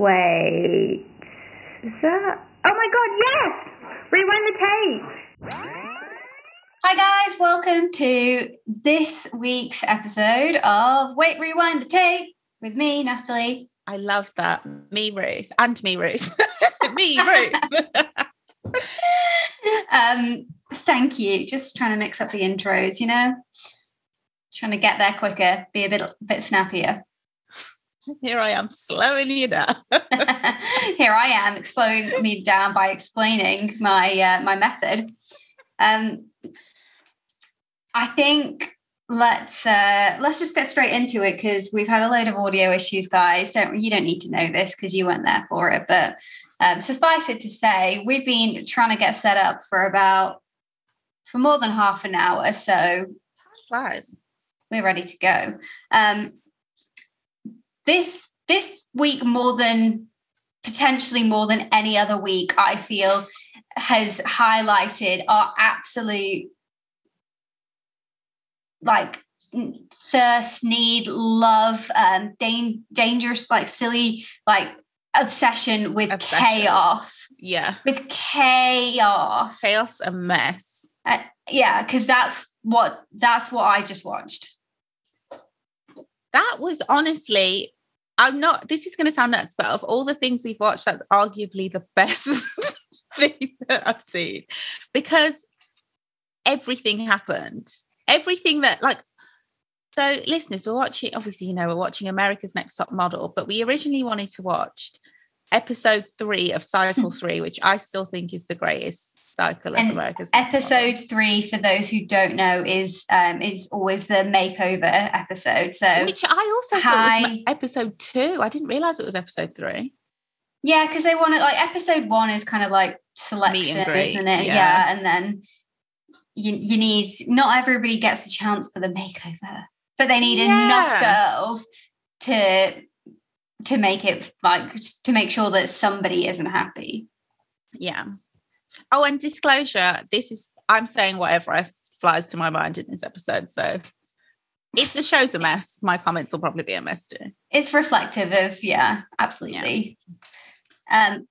Wait. Is that? Oh my god, yes! Rewind the tape! Hi, guys. Welcome to this week's episode of Wait, Rewind the Tape with me, Natalie. I love that. Me, Ruth, and me, Ruth. me, Ruth. um, thank you. Just trying to mix up the intros, you know? Trying to get there quicker, be a bit, bit snappier. Here I am slowing you down. Here I am slowing me down by explaining my uh, my method. Um, I think let's uh, let's just get straight into it because we've had a load of audio issues, guys. Don't you don't need to know this because you weren't there for it, but um, suffice it to say, we've been trying to get set up for about for more than half an hour, so Time flies. we're ready to go. Um, this this week more than potentially more than any other week, I feel has highlighted our absolute like thirst, need, love, um, dan- dangerous, like silly, like obsession with Obsession. chaos, Yeah. with chaos. Chaos and mess. Uh, yeah, because that's what that's what I just watched. That was honestly, I'm not, this is going to sound nuts, but of all the things we've watched, that's arguably the best thing that I've seen because everything happened. Everything that, like, so listeners, we're watching, obviously, you know, we're watching America's Next Top Model, but we originally wanted to watch episode three of Cycle Three, which I still think is the greatest cycle of America's Episode three, for those who don't know, is um is always the makeover episode. So Which I also thought was episode two. I didn't realize it was episode three. yeah, because they want to like episode one is kind of like selection, isn't it? yeah. Yeah. and then you you need not everybody gets the chance for the makeover, but they need enough girls to to make it like to make sure that somebody isn't happy. Yeah. Oh, and disclosure, this is I'm saying whatever I flies to my mind in this episode. So if the show's a mess, my comments will probably be a mess too. it's reflective of yeah absolutely um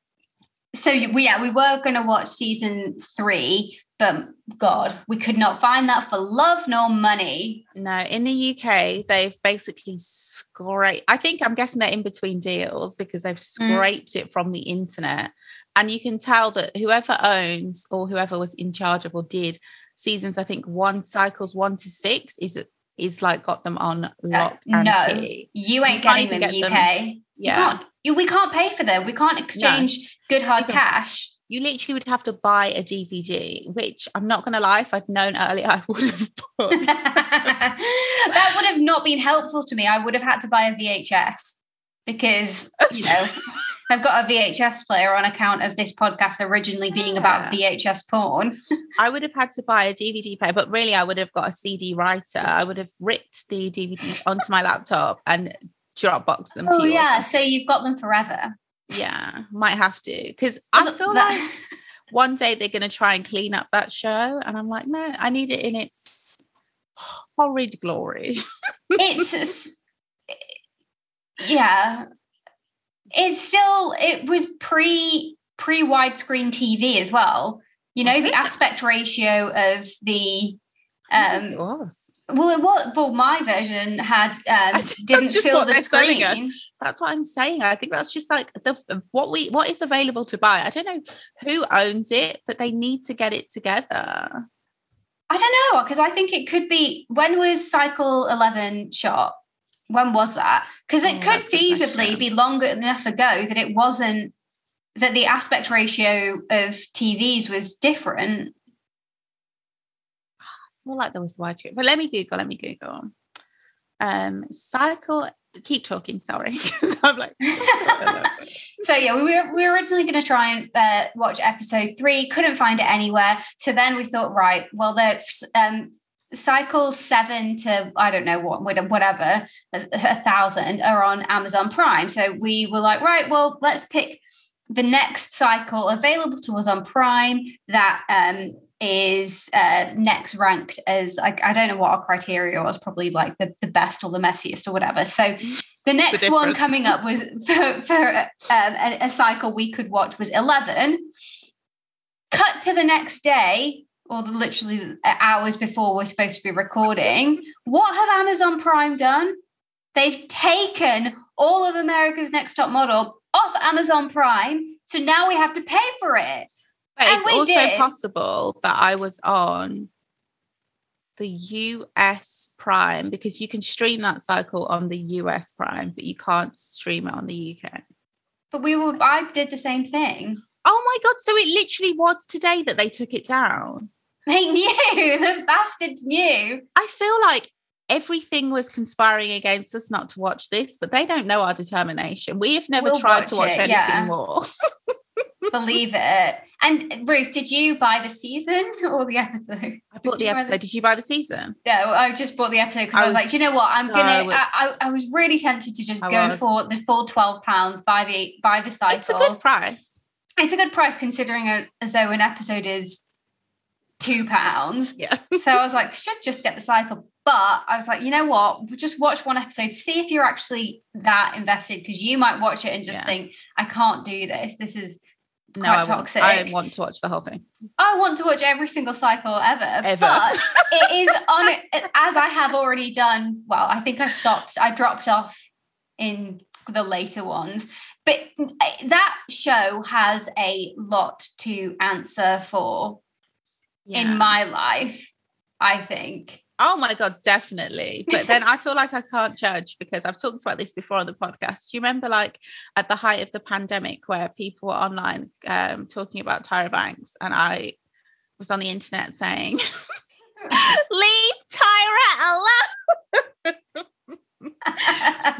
so we yeah we were going to watch season three but god we could not find that for love nor money No, in the UK, they've basically scraped. I think I'm guessing they're in between deals because they've mm. scraped it from the internet. And you can tell that whoever owns or whoever was in charge of or did seasons, I think one cycles one to six is is like got them on uh, lock and no. key. you ain't can't getting them in even the get uk Yeah. you can't you, we can't pay for them we can't exchange good hard cash you literally would have to buy a DVD, which I'm not going to lie, if I'd known earlier, I would have bought. that would have not been helpful to me i would have had to buy a vhs because you know I've got a VHS player on account of this podcast originally being about VHS porn. I would have had to buy a DVD player, but really, I would have got a CD writer. I would have ripped the DVDs onto my laptop and Dropbox them to Oh yeah, so you've got them forever. Yeah, might have to because I feel that- like one day they're going to try and clean up that show, and I'm like, no, I need it in its horrid glory. it's s- eh, yeah. It's still it was pre pre widescreen TV as well. You know the aspect ratio of the it um was. well it was well my version had um didn't fill the screen. That's what I'm saying. I think that's just like the what we what is available to buy. I don't know who owns it, but they need to get it together. I don't know because I think it could be when was cycle 11 shot? When was that? Because it Oh, could that's a good feasibly be longer enough ago that it wasn't that the aspect ratio of TVs was different. Feel like there was widescreen. But let me Google. Let me Google. Um, cycle. Keep talking. Sorry, I'm like. so yeah, we were we were originally going to try and uh, watch episode three, couldn't find it anywhere. So then we thought, right, well, the um, cycle seven to I don't know what whatever a, a thousand are on Amazon Prime. So we were like, right, well, let's pick the next cycle available to us on Prime that um, is uh, next ranked as I, I don't know what our criteria was, probably like the, the best or the messiest or whatever. So The What's the next one coming up was for, for um, a, a cycle we could watch was 11. Cut to the next day, or the, literally hours before we're supposed to be recording. What have Amazon Prime done? They've taken all of America's Next Top Model off Amazon Prime. So now we have to pay for it. But And it's also did. possible that I was on the US Prime because you can stream that cycle on the US Prime, but you can't stream it on the UK. But we were, I did the same thing. Oh my god! So it literally was today that they took it down. They knew, the bastards knew. I feel like everything was conspiring against us not to watch this, but they don't know our determination. We have never We'll tried watch to watch it, anything yeah. more. Believe it. And Ruth, did you buy the season or the episode? I bought Did the episode. Did you buy the season? No, I just bought the episode because I I was like, you know what? I'm gonna. I, I, I was really tempted to just I go was. for the full twelve pounds by the by the cycle. It's a good price. It's a good price considering a, as though an episode is two pounds. Yeah. so I was like, should just get the cycle. But I was like, you know what? Just watch one episode, see if you're actually that invested, because you might watch it and just Yeah. think, I can't do this. This is No, quite I want. I want to watch the whole thing. I want to watch every single cycle ever. Ever. But it is on it as I have already done. Well, I think I stopped, I dropped off in the later ones. But that show has a lot to answer for Yeah. in my life, I think. Oh my god, definitely. But then I feel like I can't judge because I've talked about this before on the podcast. Do you remember like at the height of the pandemic where people were online um, talking about Tyra Banks and I was on the internet saying, Leave Tyra alone.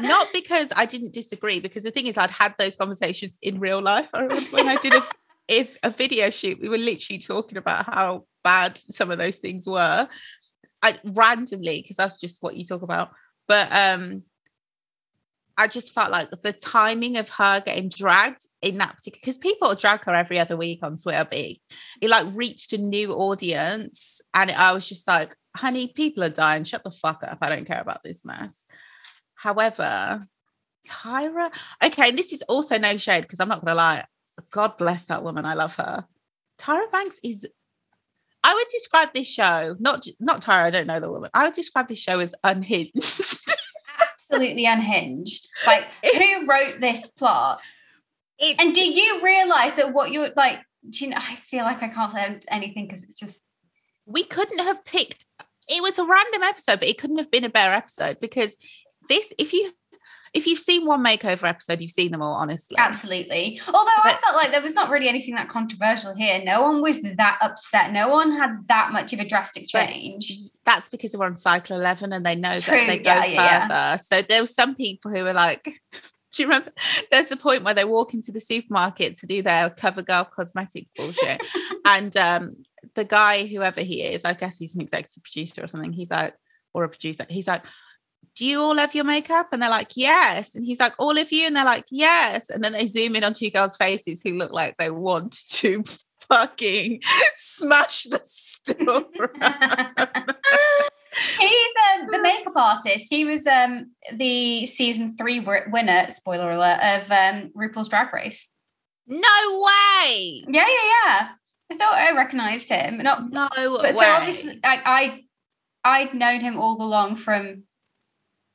Not because I didn't disagree, because the thing is I'd had those conversations in real life. I remember when I did a if a video shoot, we were literally talking about how bad some of those things were. I randomly, because that's just what you talk about. But um I just felt like the timing of her getting dragged in that particular because people drag her every other week on Twitter B. It like reached a new audience, and I was just like, honey, people are dying. Shut the fuck up. I don't care about this mess. However, Tyra, okay, and this is also no shade because I'm not gonna lie. God bless that woman. I love her. Tyra Banks is I would describe this show, not not Tyra, I don't know the woman. I would describe this show as unhinged. Absolutely unhinged. Like, who wrote this plot? And do you realize that what you're like? Do you know, I feel like I can't say anything because it's just we couldn't have picked it was a random episode, but it couldn't have been a better episode because this, if you if you've seen one makeover episode, you've seen them all, honestly. absolutely. Although I felt like there was not really anything that controversial here. No one was that upset. No one had that much of a drastic change. That's because we're on cycle 11 and they know True, that they go yeah, yeah, further. So there were some people who were like, do you remember? There's a point where they walk into the supermarket to do their cover girl cosmetics bullshit. and um, the guy, whoever he is, I guess he's an executive producer or something, he's like, or a producer, he's like, do you all have your makeup? And they're like, yes. And he's like, all of you? And they're like, yes. And then they zoom in on two girls' faces who look like they want to fucking smash the store. He's um, the makeup artist. He was um, the season three wi- winner, spoiler alert, of um, RuPaul's Drag Race. no way. Yeah, yeah, yeah. I thought I recognized him. Not, No but way. so obviously, I, I, I'd known him all along from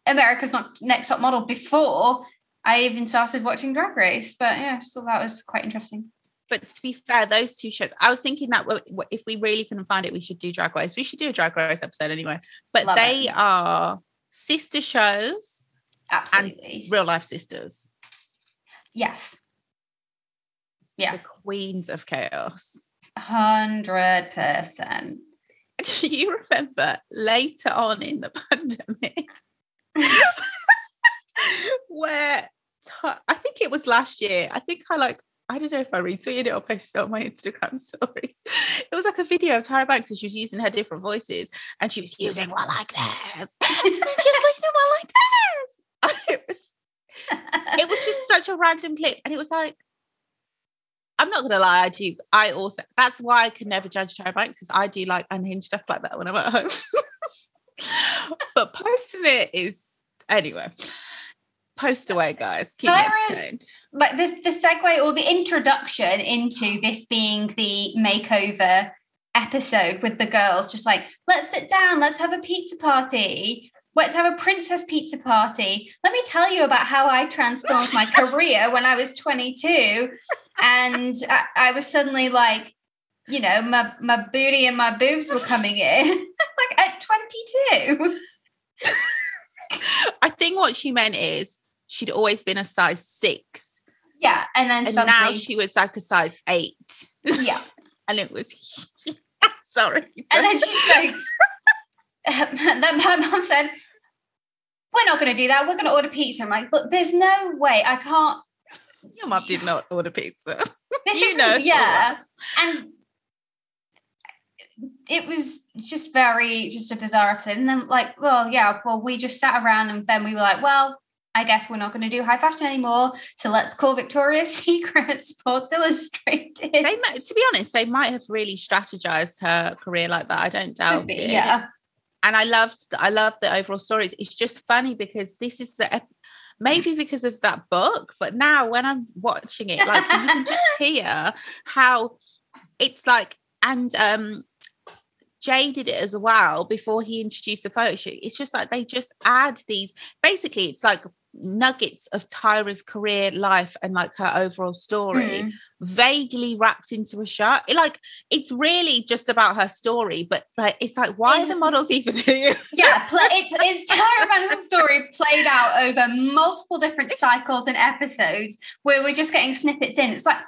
America's Not Next Top Model before I even started watching Drag Race. But yeah, I just thought that was quite interesting. but to be fair, those two shows, I was thinking that if we really couldn't find it, we should do Drag Race. We should do a Drag Race episode anyway. But Love they it. are sister shows Absolutely. and real life sisters, yes. Yeah. the queens of chaos. Hundred percent. Do you remember later on in the pandemic where Ty- I think it was last year? I think I like. I don't know if I retweeted it or posted it on my Instagram stories. It was like a video of Tyra Banks and she was using her different voices and she was using one like this. And she was using one like this. It was it was just such a random clip. And it was like, I'm not gonna lie, I do. I also that's why I can never judge Tyra Banks because I do like unhinged stuff like that when I'm at home. But posting it is anyway. Post away, guys. Keep me Tyra's- entertained. like this the segue or the introduction into this being the makeover episode with the girls just like let's sit down let's have a pizza party let's have a princess pizza party let me tell you about how i transformed my career when i was 22 and I, I was suddenly like you know my my booty and my boobs were coming in like at 22 I think what she meant is she'd always been a size six, yeah and then and suddenly now she was like a size eight, yeah and it was. Sorry. And then she's like, then my mom said, We're not going to do that. We're going to order pizza. I'm like, But there's no way. I can't. Your mom did not order pizza. This You know. yeah. And it was just very, just a bizarre episode. And then, like, well, yeah, well, we just sat around and then we were like, Well, I guess we're not going to do high fashion anymore. So let's call Victoria's Secret Sports Illustrated. They, might- to be honest, they might have really strategized her career like that. I don't doubt be, it. yeah. and I loved I loved the overall stories. It's just funny because this is the maybe because of that book, but now when I'm watching it, like you can just hear how it's like and um Jay did it as well before he introduced the photo shoot. It's just like they just add these basically it's like nuggets of Tyra's career life and like her overall story Mm. vaguely wrapped into a shot. It, like it's really just about her story, but like it's like why It's- are the models even here? yeah, it's it's Tyra Banks' story played out over multiple different cycles and episodes where we're just getting snippets in. It's like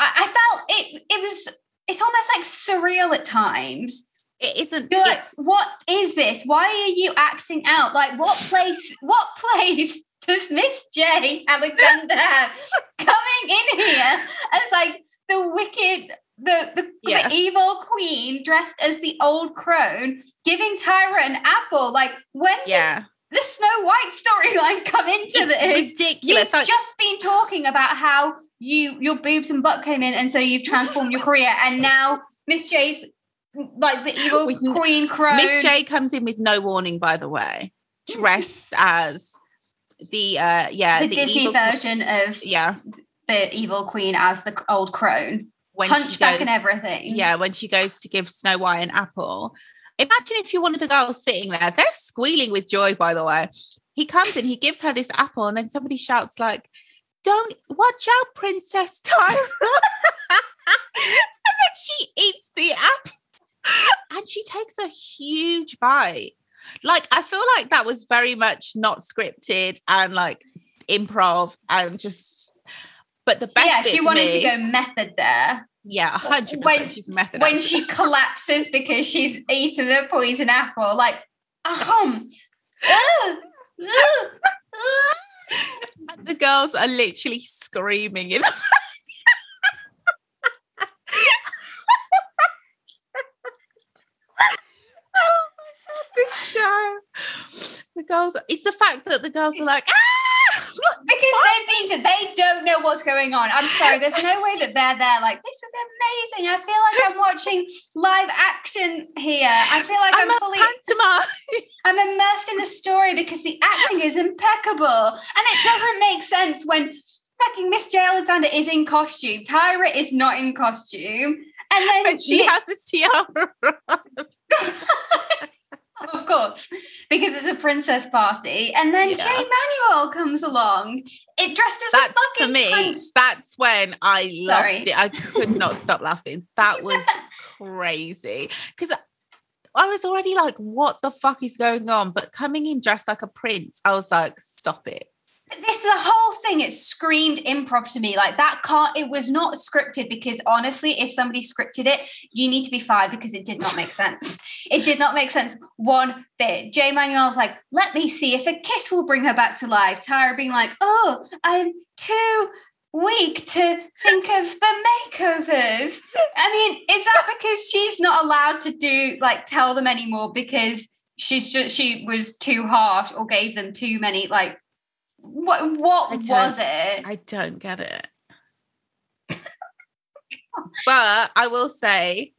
I, I felt it it was it's almost like surreal at times. It isn't. You're like, what is this? Why are you acting out? Like what place what place does Miss J Alexander have coming in here as like the wicked the, the, Yeah. the evil queen dressed as the old crone giving Tyra an apple. Like when did yeah, the Snow White storyline come into it's this? ridiculous. You've Like, just been talking about how you your boobs and butt came in, and so you've transformed your career, and now Miss J's like the evil queen crone. Miss J comes in with no warning, by the way, dressed as the uh yeah the, Disney evil- version of Yeah, the evil queen as the old crone, when she hunchback and goes- everything. Yeah, when she goes to give Snow White an apple. Imagine if you're one of the girls sitting there, they're squealing with joy, by the way. He comes in, he gives her this apple, and then somebody shouts, like, Don't watch out, Princess Tyra. and then she eats the apple and she takes a huge bite. Like, I feel like that was very much not scripted and like improv and just. But the best yeah, she wanted to go method there. Yeah, hundred When- percent. She's a method. when she collapses because she's eaten a poison apple, like, um. And the girls are literally screaming in Oh my God, this show. The girls, it's the fact that the girls are like, ah! because they've been to, they don't know what's going on. I'm sorry, there's no way that they're there. Like, this is amazing. I feel like I'm watching live action here. I feel like I'm, I'm fully, pantomime. I'm immersed in the story because the acting is impeccable, and it doesn't make sense when fucking Miss J Alexander is in costume. Tyra is not in costume, and then And she Mi- has a tiara. of course, because it's a princess party. And then Yeah. Jay Manuel comes along, it dressed as That's a fucking for me. prince. That's when I lost it. I could not stop laughing. That was crazy. Because I was already like, what the fuck is going on? But coming in dressed like a prince, I was like, stop it. This the whole thing. It screamed improv to me. Like that can't. It was not scripted because honestly, if somebody scripted it, you need to be fired because it did not make sense. It did not make sense one bit. Jay Manuel's like, let me see if a kiss will bring her back to life. Tyra being like, oh, I'm too weak to think of the makeovers. I mean, is that because she's not allowed to do like tell them anymore because she's just she was too harsh or gave them too many like what what was it? I don't get it. but I will say,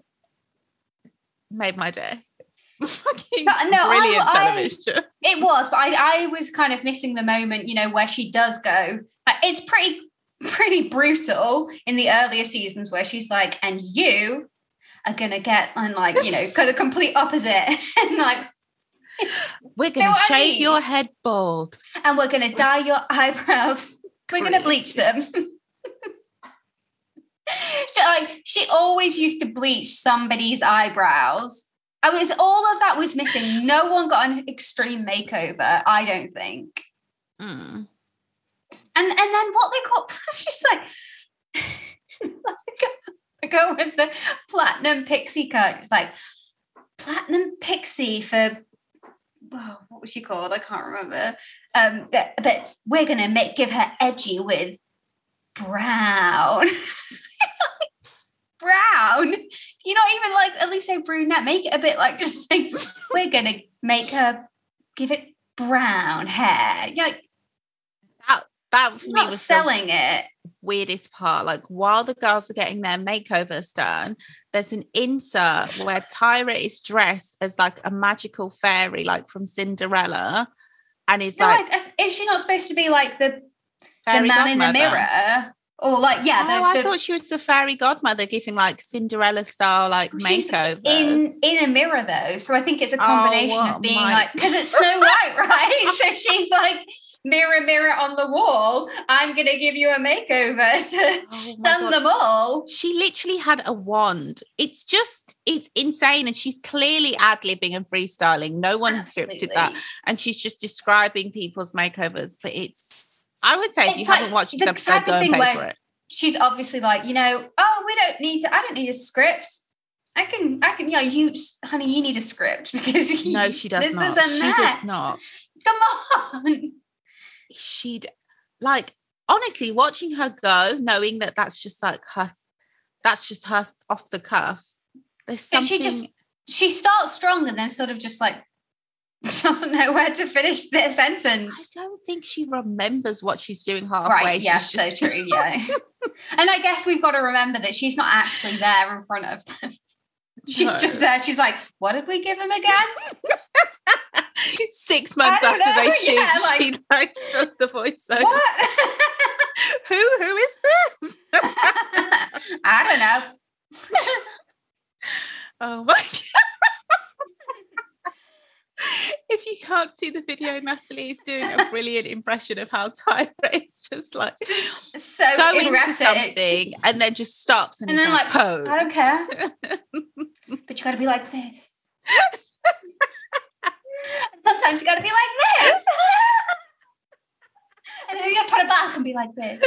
made my day. fucking But no, brilliant I- television. It was, but I, I was kind of missing the moment, you know, where she does go. Like, it's pretty, pretty brutal in the earlier seasons where she's like, and you are gonna get and like, you know, go the complete opposite. and like, We're gonna what I shave mean? your head bald. and we're gonna dye your eyebrows. We're gonna bleach them. she, like, she always used to bleach somebody's eyebrows. I was all of that was missing. No one got an extreme makeover, I don't think. Mm. And and then what they call she's like I go with the platinum pixie cut. It's like platinum pixie for well, what was she called? I can't remember. Um, but, but we're gonna make give her edgy with brown. brown. You're not even like at least say brunette. Make it a bit like just saying we're gonna make her give it brown hair. You're like That for not the selling it. weirdest part. Like while the girls are getting their makeovers done, there's an insert where Tyra is dressed as like a magical fairy, like from Cinderella, and is No, like I- is she not supposed to be like the the man in the godmother. mirror? Or like yeah, oh, I the, the thought she was the fairy godmother giving like Cinderella style like She's makeovers. in in a mirror though. So I think it's a Oh, combination what of being my- like because it's Snow White, right? so she's like mirror, mirror on the wall. I'm gonna give you a makeover to Oh stun God. them all. she literally had a wand. It's just, it's insane. And she's clearly ad libbing and freestyling. No one has scripted that. And she's just describing people's makeovers. But it's, I would say if you like haven't watched this the episode, of go and pay where- for it. She's obviously like, you know, oh, we don't need to. I don't need a script. I can, I can, yeah, you, honey, you need a script because No, she does this not. is a She mess. does not. Come on. She'd, like, honestly, watching her go, knowing that that's just like her, that's just her off the cuff. There's something. she just she starts strong and then sort of just like doesn't know where to finish the sentence. I don't think she remembers what she's doing halfway. Right, yeah, She's so just- true, yeah. and I guess we've got to remember that she's not actually there in front of them. She's No. just there. She's like, what did we give them again? Six months after they shoot, yeah, like- she like does the voiceover. what? Who who is this? I don't know. Oh my god. if you can't see the video, Natalie is doing a brilliant impression of how Tyra is just like So, so into something and then just stops and, And then, like, like, pose. I don't care. But you got to be like this. Sometimes you got to be like this. and then you got to put it back and be like this.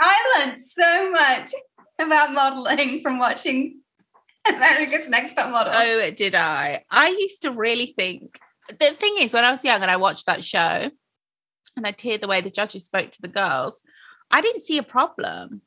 I learned so much about modeling from watching America's Next Top Model. Oh, did I? I used to really think the thing is when I was young and I watched that show and I'd hear the way the judges spoke to the girls, I didn't see a problem.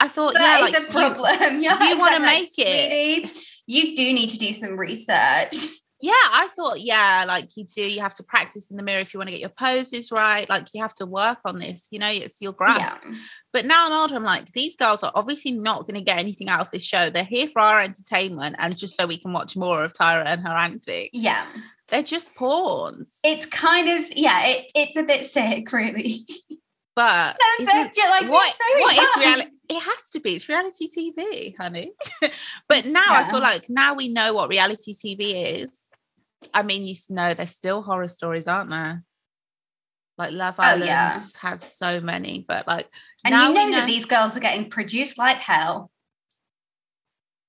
I thought, That yeah, is like, a problem. you wanna wanna make it. Sweetie, you do need to do some research. yeah, I thought, yeah, like you do, you have to practice in the mirror if you want to get your poses right. Like you have to work on this, you know, it's your craft. Yeah. But now I'm older, I'm like, these girls are obviously not going to get anything out of this show. They're here for our entertainment and just so we can watch more of Tyra and her antics. Yeah. They're just pawns. It's kind of, yeah, it, it's a bit sick, really. but No, like, what, so what is reality? It has to be. It's reality TV, honey. but now I feel like now we know what reality TV is. I mean, you know there's still horror stories, aren't there? Like Love Oh, Island yeah. has so many, but like And now you know, we that these girls are getting produced like hell.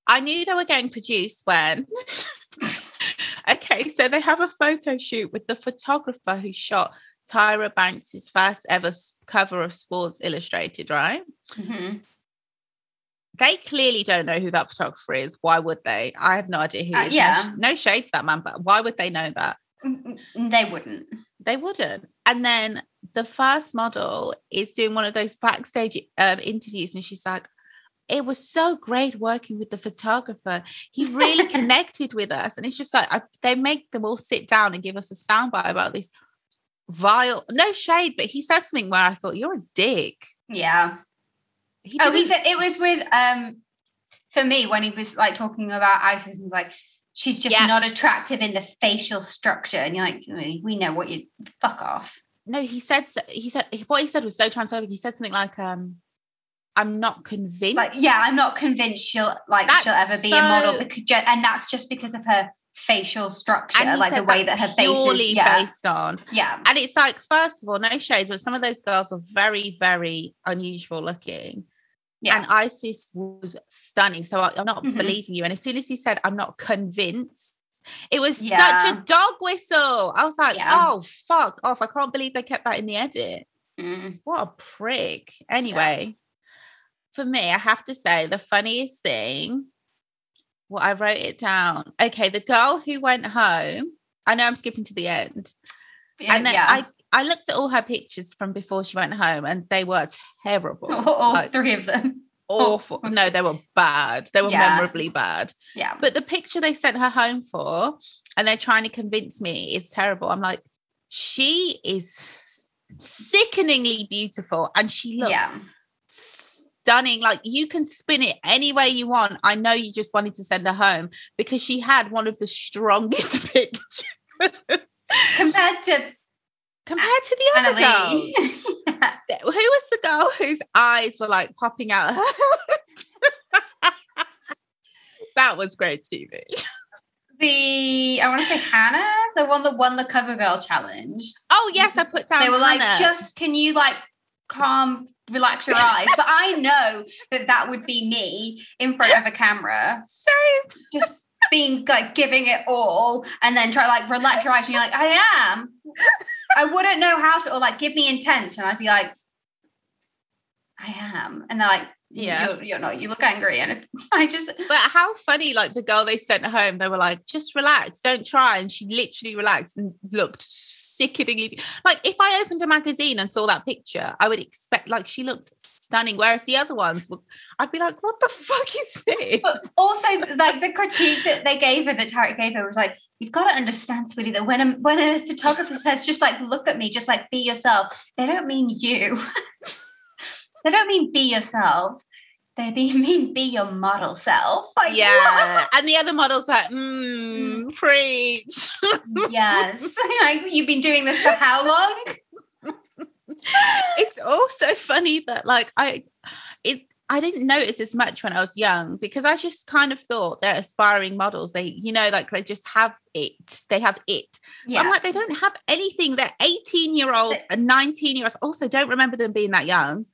I knew they were getting produced when. okay, so they have a photo shoot with the photographer who shot Tyra Banks' first ever cover of Sports Illustrated, right? Mhm. They clearly don't know who that photographer is. Why would they? I have no idea who Uh, he is. No yeah. sh- No, shade to that man, but why would they know that? Mm, mm, They wouldn't. They wouldn't. And then the first model is doing one of those backstage um, interviews, and she's like, "It was so great working with the photographer. He really connected with us." And it's just like I, they make them all sit down and give us a soundbite about this vile, no shade, but he said something where I thought, "You're a dick." Yeah. He Oh, he said it was with um for me when he was like talking about Isis and was like, she's just Yeah. not attractive in the facial structure, and you're like, we know what you fuck off. No, he said he said what he said was so transphobic. He said something like, um, I'm not convinced. Like, yeah, I'm not convinced she'll like That's she'll ever be a model because and that's just because of her facial structure, like the way that her face is. Yeah, based on. yeah, And it's like, first of all, no shade, but some of those girls are very, very unusual looking. yeah. And Isis was stunning. So I, I'm not Mhm. believing you. And as soon as he said, I'm not convinced, it was Yeah. such a dog whistle. I was like, Yeah. oh, fuck off. I can't believe they kept that in the edit. Mm. What a prick. Anyway, for me, I have to say the funniest thing, well, I wrote it down. Okay, the girl who went home, I know I'm skipping to the end. Yeah, and then yeah. I, I looked at all her pictures from before she went home and they were terrible. all like, three of them. awful. No, they were bad. They were Yeah. memorably bad. Yeah, But the picture they sent her home for, and they're trying to convince me is terrible. I'm like, she is sickeningly beautiful and she looks. Stunning. Like you can spin it any way you want. I know you just wanted to send her home because she had one of the strongest pictures compared to compared to the other girls. Analeigh. yeah. Who was the girl whose eyes were like popping out? of her that was great TV. The I want to say Hannah, the one that won the cover girl challenge. Oh yes, I put down. they were like, just can you like calm, relax your eyes? but I know that that would be me in front of a camera, same. just being like giving it all, and then try like relax your eyes, and you're like, I am. I wouldn't know how to, or like give me intense, and I'd be like, I am, and they're like, Yeah. you're, you're not. You look angry, and I just But how funny, like the girl they sent home, they were like, just relax, don't try. And she literally relaxed and looked sickeningly like if I opened a magazine and saw that picture, I would expect like she looked stunning. Whereas the other ones I'd be like, what the fuck is this? But also, like the critique that they gave her, that Tarek gave her, was like, "You've got to understand, sweetie, that when a when a photographer says just like look at me, just like be yourself, they don't mean you. they don't mean be yourself. They be, mean be your model self. Like, yeah. And the other model's like, mm, preach. what? yes. like you've been doing this for how long? it's also funny that like I it I didn't notice as much when I was young because I just kind of thought they're aspiring models. They, you know, like they just have it. They have it. Yeah. I'm like, they don't have anything. They're 18 year olds and 19 year olds. Also, don't remember them being that young.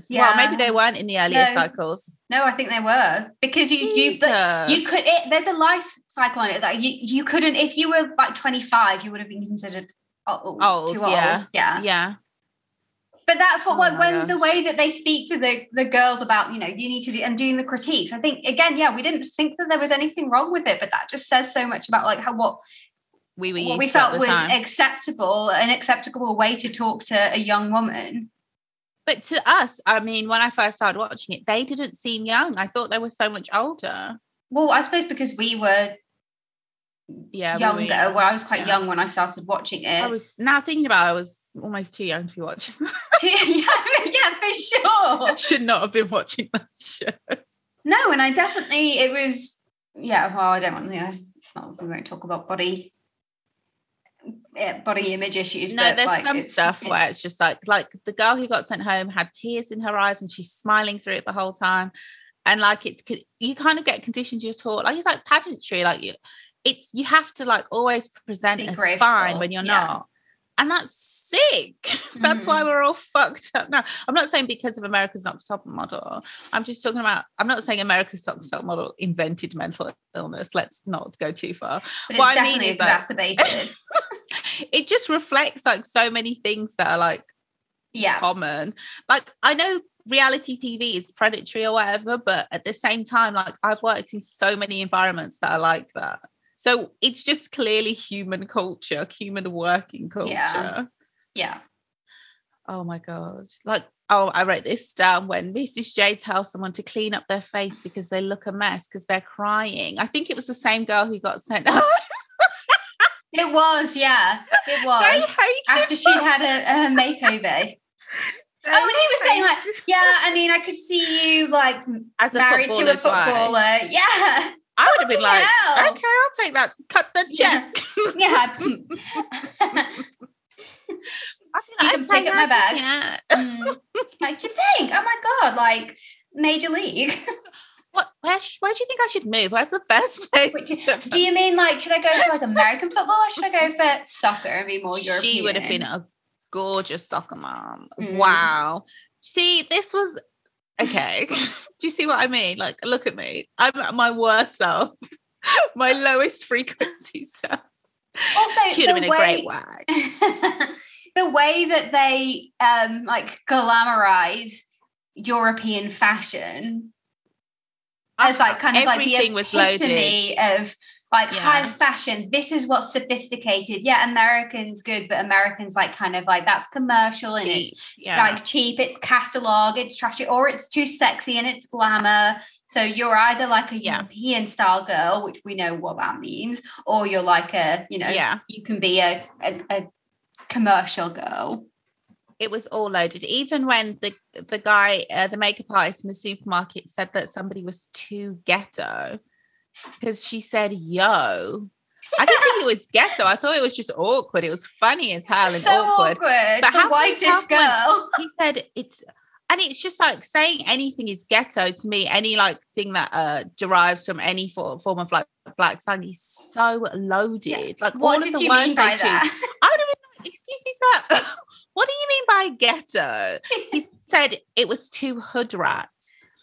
So, Well, maybe they weren't in the earlier No. cycles. no, I think they were because you you you could it, there's a life cycle on it that you you couldn't if you were like 25 you would have been considered old, Old, too yeah. old yeah yeah. but that's what Oh when, when the way that they speak to the the girls about you know you need to do and doing the critiques i think again yeah we didn't think that there was anything wrong with it but that just says so much about like how what We were what we used to at felt was time. acceptable an acceptable way to talk to a young woman But to us, I mean, when I first started watching it, they didn't seem young. I thought they were so much older. well i suppose because we were Yeah. we were younger young. where i was quite Yeah. young when i started watching it I was now thinking about it, I was almost too young to be watching. yeah, yeah for sure Should not have been watching that show. No, and I definitely it was yeah. Well, I don't want to. It's not. We won't talk about body, Eh, body mm. image issues. No, but, there's like, some it's- stuff where it's just like like the girl who got sent home had tears in her eyes and she's smiling through it the whole time. And like it's you kind of get conditioned you're taught like it's like pageantry, like you it's you have to like always present as graceful, fine when you're yeah. not. And that's sick. That's why Mhm. we're all fucked up now. I'm not saying because of America's Next Top Model. I'm just talking about. I'm not saying America's Next Top Model invented mental illness. Let's not go too far. but it what I mean is that- exacerbated. It just reflects like so many things that are like yeah, common. Like I know reality TV is predatory or whatever, but at the same time, like I've worked in so many environments that are like that. So it's just clearly human culture, human working culture. Yeah. yeah. Oh my god! Like oh, I wrote this down when Mrs. J tells someone to clean up their face because they look a mess because they're crying. I think it was the same girl who got sent. home. It was, yeah, it was after she'd had a, a makeover. Oh, and he was saying like, yeah, I mean, I could see you like as a married to a footballer. Yeah, I would have been like, hell. okay, I'll take that. Cut the check. yeah. I feel can like pick I'd up my take bags. that. Mm. like, to think, oh my god, like major league. What? Where? sh- Where do you think I should move? Where's the best place? Wait, do, do you mean like should I go for like American football or should I go for soccer and be more European? She would have been a gorgeous soccer mom. Mm. Wow. See, this was okay. Do you see what I mean? Like, look at me. I'm at my worst self, my lowest frequency self. also She would have the been way, a great wag. the way that they um like glamorize European fashion as like kind of like the Everything was epitome of like Yeah. high fashion. This is what's sophisticated. Yeah, Americans good, but Americans like kind of like that's commercial and it's Yeah. like cheap, it's catalog, it's trashy, or it's too sexy and it's glamour. So you're either like a Yeah. European style girl, which we know what that means, or you're like a, you know, yeah. you can be a, a, a commercial girl. It was all loaded. Even when the the guy, uh, the makeup artist in the supermarket said that somebody was too ghetto because she said yo. I didn't think it was ghetto. I thought it was just awkward. It was funny as hell and so awkward. awkward. But the how can you tell whitest girl. he said it's and it's just like saying anything is ghetto to me any like thing that uh derives from any for, form of like black slang is so loaded like all What did you mean by choose- that? i would have been like excuse me sir what do you mean by ghetto he said it was too hood rat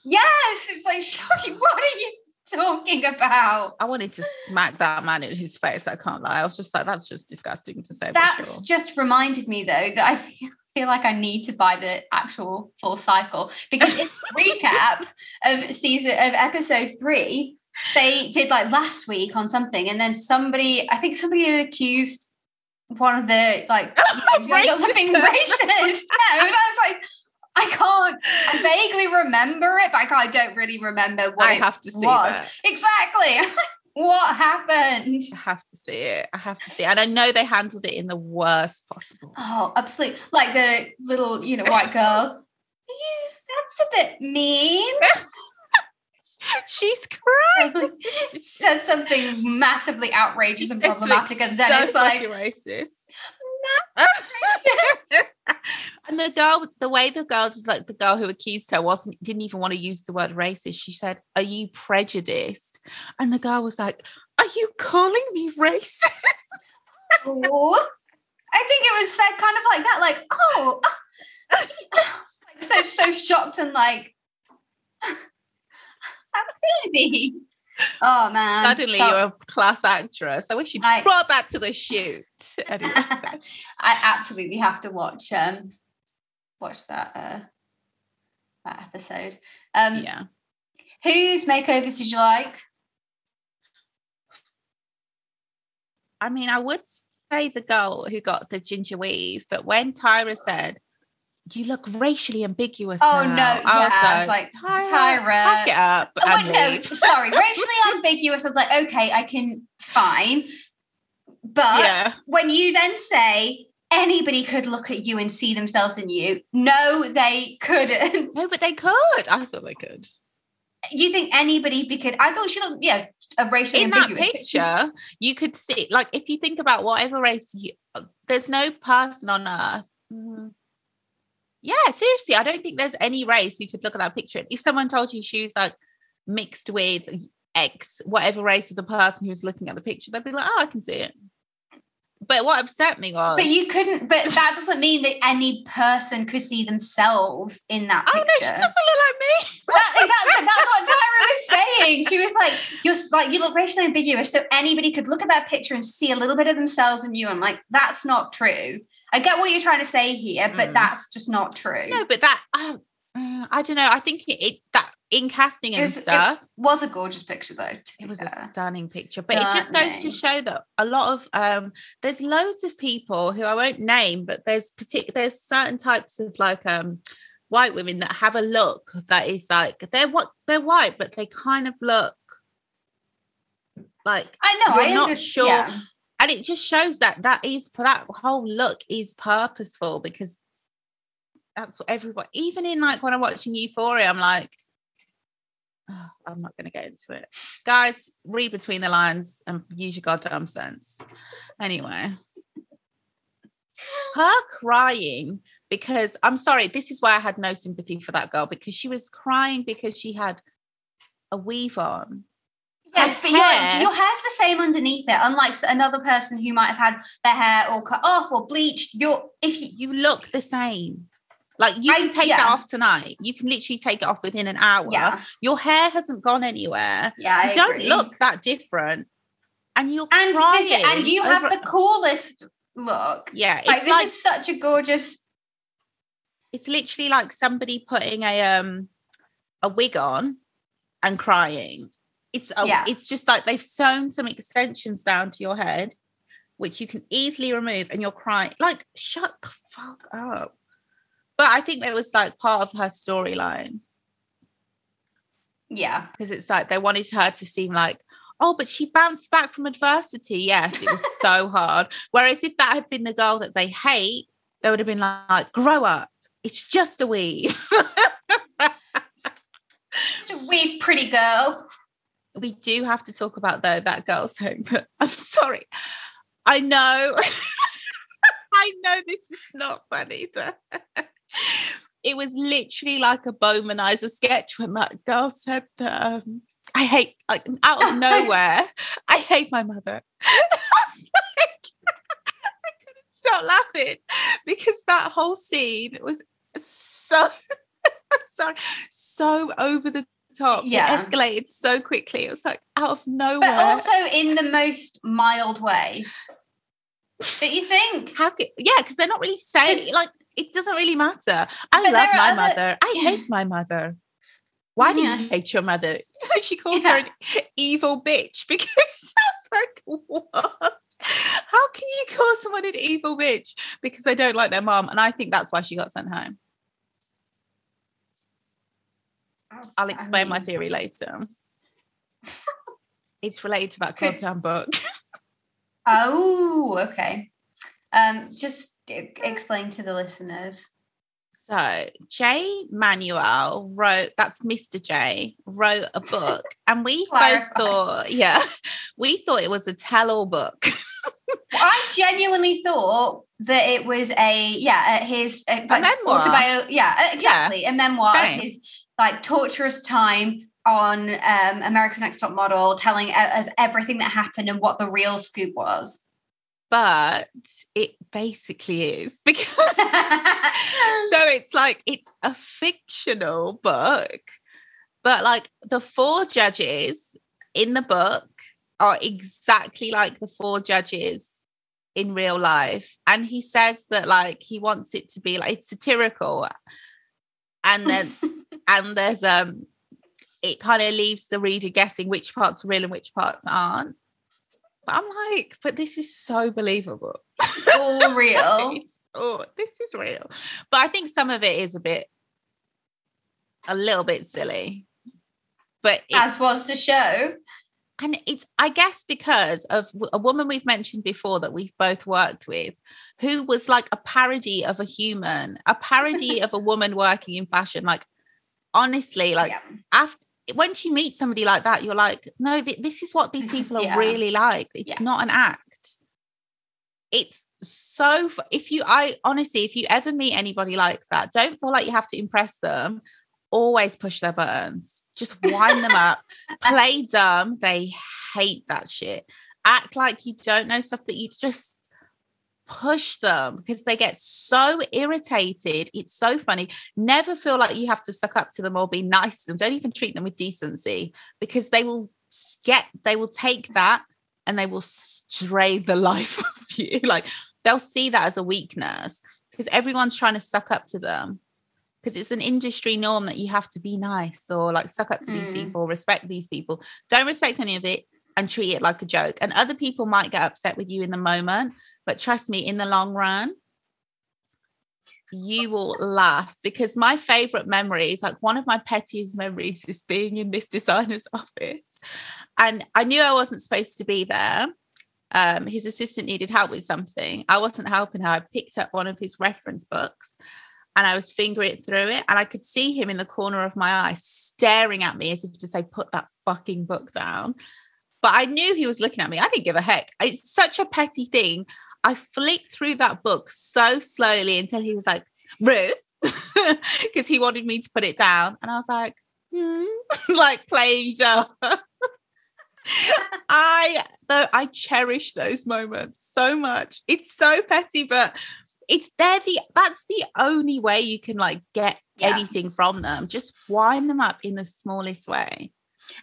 yes, it's like shocking. What are you talking about? i wanted to smack that man in his face i can't lie i was just like that's just disgusting to say That's sure. just reminded me though that I feel, feel like I need to buy the actual full cycle because it's recap of season of episode three, they did like last week on something, and then somebody, I think somebody had accused one of the like you know, Racist. racist. Yeah, I was like, I can't. I vaguely remember it, but I, can't, I don't really remember what i it have to see was. that Exactly. what happened? I have to see it. I have to see it. And I know they handled it in the worst possible. Oh, absolutely. Like the little, you know, white girl. Yeah, that's a bit mean. She's crying. Said something massively outrageous and problematic, and then so it's like, racist. And the girl, the way the girl, like the girl who accused her, wasn't didn't even want to use the word racist. She said, "Are you prejudiced?" And the girl was like, "Are you calling me racist?" oh. I think it was said kind of like that, like, oh, ah, like so so shocked and like, how could I be? Oh man! Suddenly, So- you're a class actress. I wish you brought that to the shoot. Anyway, I absolutely have to watch um watch that uh that episode. Um yeah. whose makeovers did you like? I mean, I would say the girl who got the ginger weave, but when Tyra said, "You look racially ambiguous," Oh, now," no, I was yeah, I was like, "Tyra, Tyra." pack it up Oh wait, no, sorry, racially ambiguous. I was like, okay, I can fine. But yeah, when you then say anybody could look at you and see themselves in you, no, they couldn't. no, but they could. I thought they could. You think anybody could I thought she looked yeah, a racially In that picture, you could see, like, if you think about whatever race you, there's no person on earth. Mm. Yeah, seriously, I don't think there's any race you could look at that picture. If someone told you she was like mixed with X, whatever race of the person who was looking at the picture, they'd be like, oh, I can see it. But what upset me was, But you couldn't. But that doesn't mean that any person could see themselves in that picture. oh no, she doesn't look like me. That- that's, that's what Tyra was saying. She was like, "You're like you look racially ambiguous, so anybody could look at that picture and see a little bit of themselves in you." I'm like, "That's not true." I get what you're trying to say here, but Mm. that's just not true. No, but that uh, uh, I don't know. I think it, it that in casting It and was- it stuff, was a gorgeous picture, though. it was a stunning picture. But it just goes to show that a lot of um, there's loads of people who I won't name, but there's partic- there's certain types of like um white women that have a look that is like they're what they're white, but they kind of look like I know. You're I not sure. Yeah. and it just shows that that is that whole look is purposeful because that's what everybody, even in like when I'm watching Euphoria, I'm like, oh, I'm not going to get into it. Guys, read between the lines and use your goddamn sense. Anyway, her crying because I'm sorry, this is why I had no sympathy for that girl because she was crying because she had a weave on. Yeah, Her but your, hair- your hair's the same underneath it. Unlike another person who might have had their hair all cut off or bleached, your if you You look the same. Like you I- can take it yeah. off tonight. You can literally take it off within an hour. yeah Your hair hasn't gone anywhere. yeah I you don't agree. look that different. And you're and crying this and you have the coolest look. yeah. Like It's this like is such a gorgeous. it's literally like somebody putting a um a wig on and crying. It's a, Yeah. it's just like they've sewn some extensions down to your head, which you can easily remove, and you're crying. Like, shut the fuck up. I think it was like part of her storyline Yeah, because it's like they wanted her to seem like, oh, but she bounced back from adversity. Yes, it was so hard. Whereas if that had been the girl that they hate, they would have been like, grow up. It's just a weave. Wee pretty girl. we do have to talk about though that girl's home but i'm sorry i know i know this is not funny but it was literally like a bowmanizer sketch when that girl said that um, i hate like out of nowhere i hate my mother I was like, I couldn't stop laughing because that whole scene was so sorry so over the top Yeah. it escalated so quickly it was like out of nowhere But also in the most mild way. Don't you think? how could yeah because they're not really saying like it doesn't really matter. I But love my other- mother. I hate my mother. Why do Yeah. you hate your mother? She calls her an evil bitch because i was like what? How can you call someone an evil bitch? Because they don't like their mom and i think that's why she got sent home. I'll I explain my theory later. It's related to that Could- Kotan book. Oh, okay. Um, just explain to the listeners. So J. Manuel wrote, that's Mr. J, wrote a book. And we both thought, yeah, we thought it was a tell-all book. I genuinely thought that it was a yeah, uh, his uh, like, memoir. autobio- yeah, exactly, a memoir Same. of his like torturous time on um, America's Next Top Model, telling us everything that happened and what the real scoop was. But it basically is because so it's like it's a fictional book, but like the four judges in the book are exactly like the four judges in real life. And he says that like he wants it to be like it's satirical. And then and there's um it kind of leaves the reader guessing which parts are real and which parts aren't. But I'm like, but this is so believable. It's all real. It's- oh, this is real. But I think some of it is a bit, a little bit silly. But As was the show. and it's I guess because of a woman we've mentioned before that we've both worked with, who was like a parody of a human, a parody of a woman working in fashion. Like honestly, like yeah. after once you meet somebody like that, you're like, no, this is what these people are yeah. really like. It's Yeah. not an act. It's so. If you, I honestly, if you ever meet anybody like that, don't feel like you have to impress them. Always push their buttons. Just wind them up. Play dumb. They hate that shit. Act like you don't know stuff that you just push them because they get so irritated. It's so funny. Never feel like you have to suck up to them or be nice to them. Don't even treat them with decency because they will get, they will take that and they will stray the life of you. Like they'll see that as a weakness because everyone's trying to suck up to them because it's an industry norm that you have to be nice or like suck up to these Mm. people, respect these people. Don't respect any of it and treat it like a joke. And other people might get upset with you in the moment, but trust me, in the long run, you will laugh because my favorite memories, like one of my pettiest memories, is being in this designer's office. And I knew I wasn't supposed to be there. Um, his assistant needed help with something. I wasn't helping her. I picked up one of his reference books and I was fingering through it, and I could see him in the corner of my eye staring at me as if to say, "Put that fucking book down." But I knew he was looking at me. I didn't give a heck. It's such a petty thing. I flicked through that book so slowly until he was like, "Ruth," because he wanted me to put it down, and I was like, hmm, like playing dumb. I though I cherish those moments so much. It's so petty, but it's they're the that's the only way you can like get Yeah. anything from them. Just wind them up in the smallest way.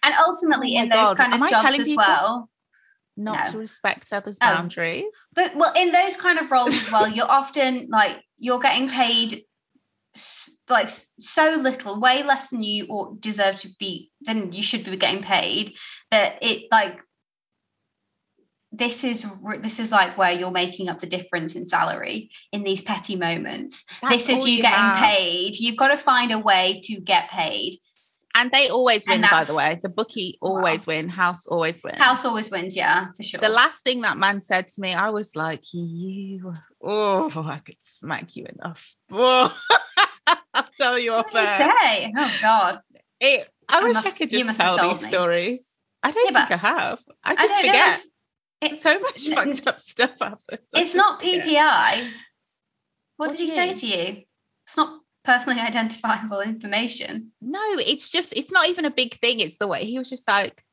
And ultimately, Oh in those God, kind of jobs as people? well, Not No. to respect others' Oh. boundaries. but well, in those kind of roles as well, you're often like you're getting paid like so little, way less than you or deserve to be than you should be getting paid. That it like this is this is like where you're making up the difference in salary in these petty moments. That's this is you, you getting have. paid. You've got to find a way to get paid. And they always win, by the way. The bookie oh, Wow. always win. House always wins. House always wins, yeah, for sure. The last thing that man said to me, I was like, "You, oh, I could smack you enough." Oh, I'll tell you off what did you there. say? Oh God. It, I I wish must- I could just tell these me. stories. I don't Yeah, think I have. I I just know forget. it- so much n- fucked up stuff happens. It's not. PPI. What, What did he say to you? It's not personally identifiable information. No, it's just it's not even a big thing. It's the way he was just like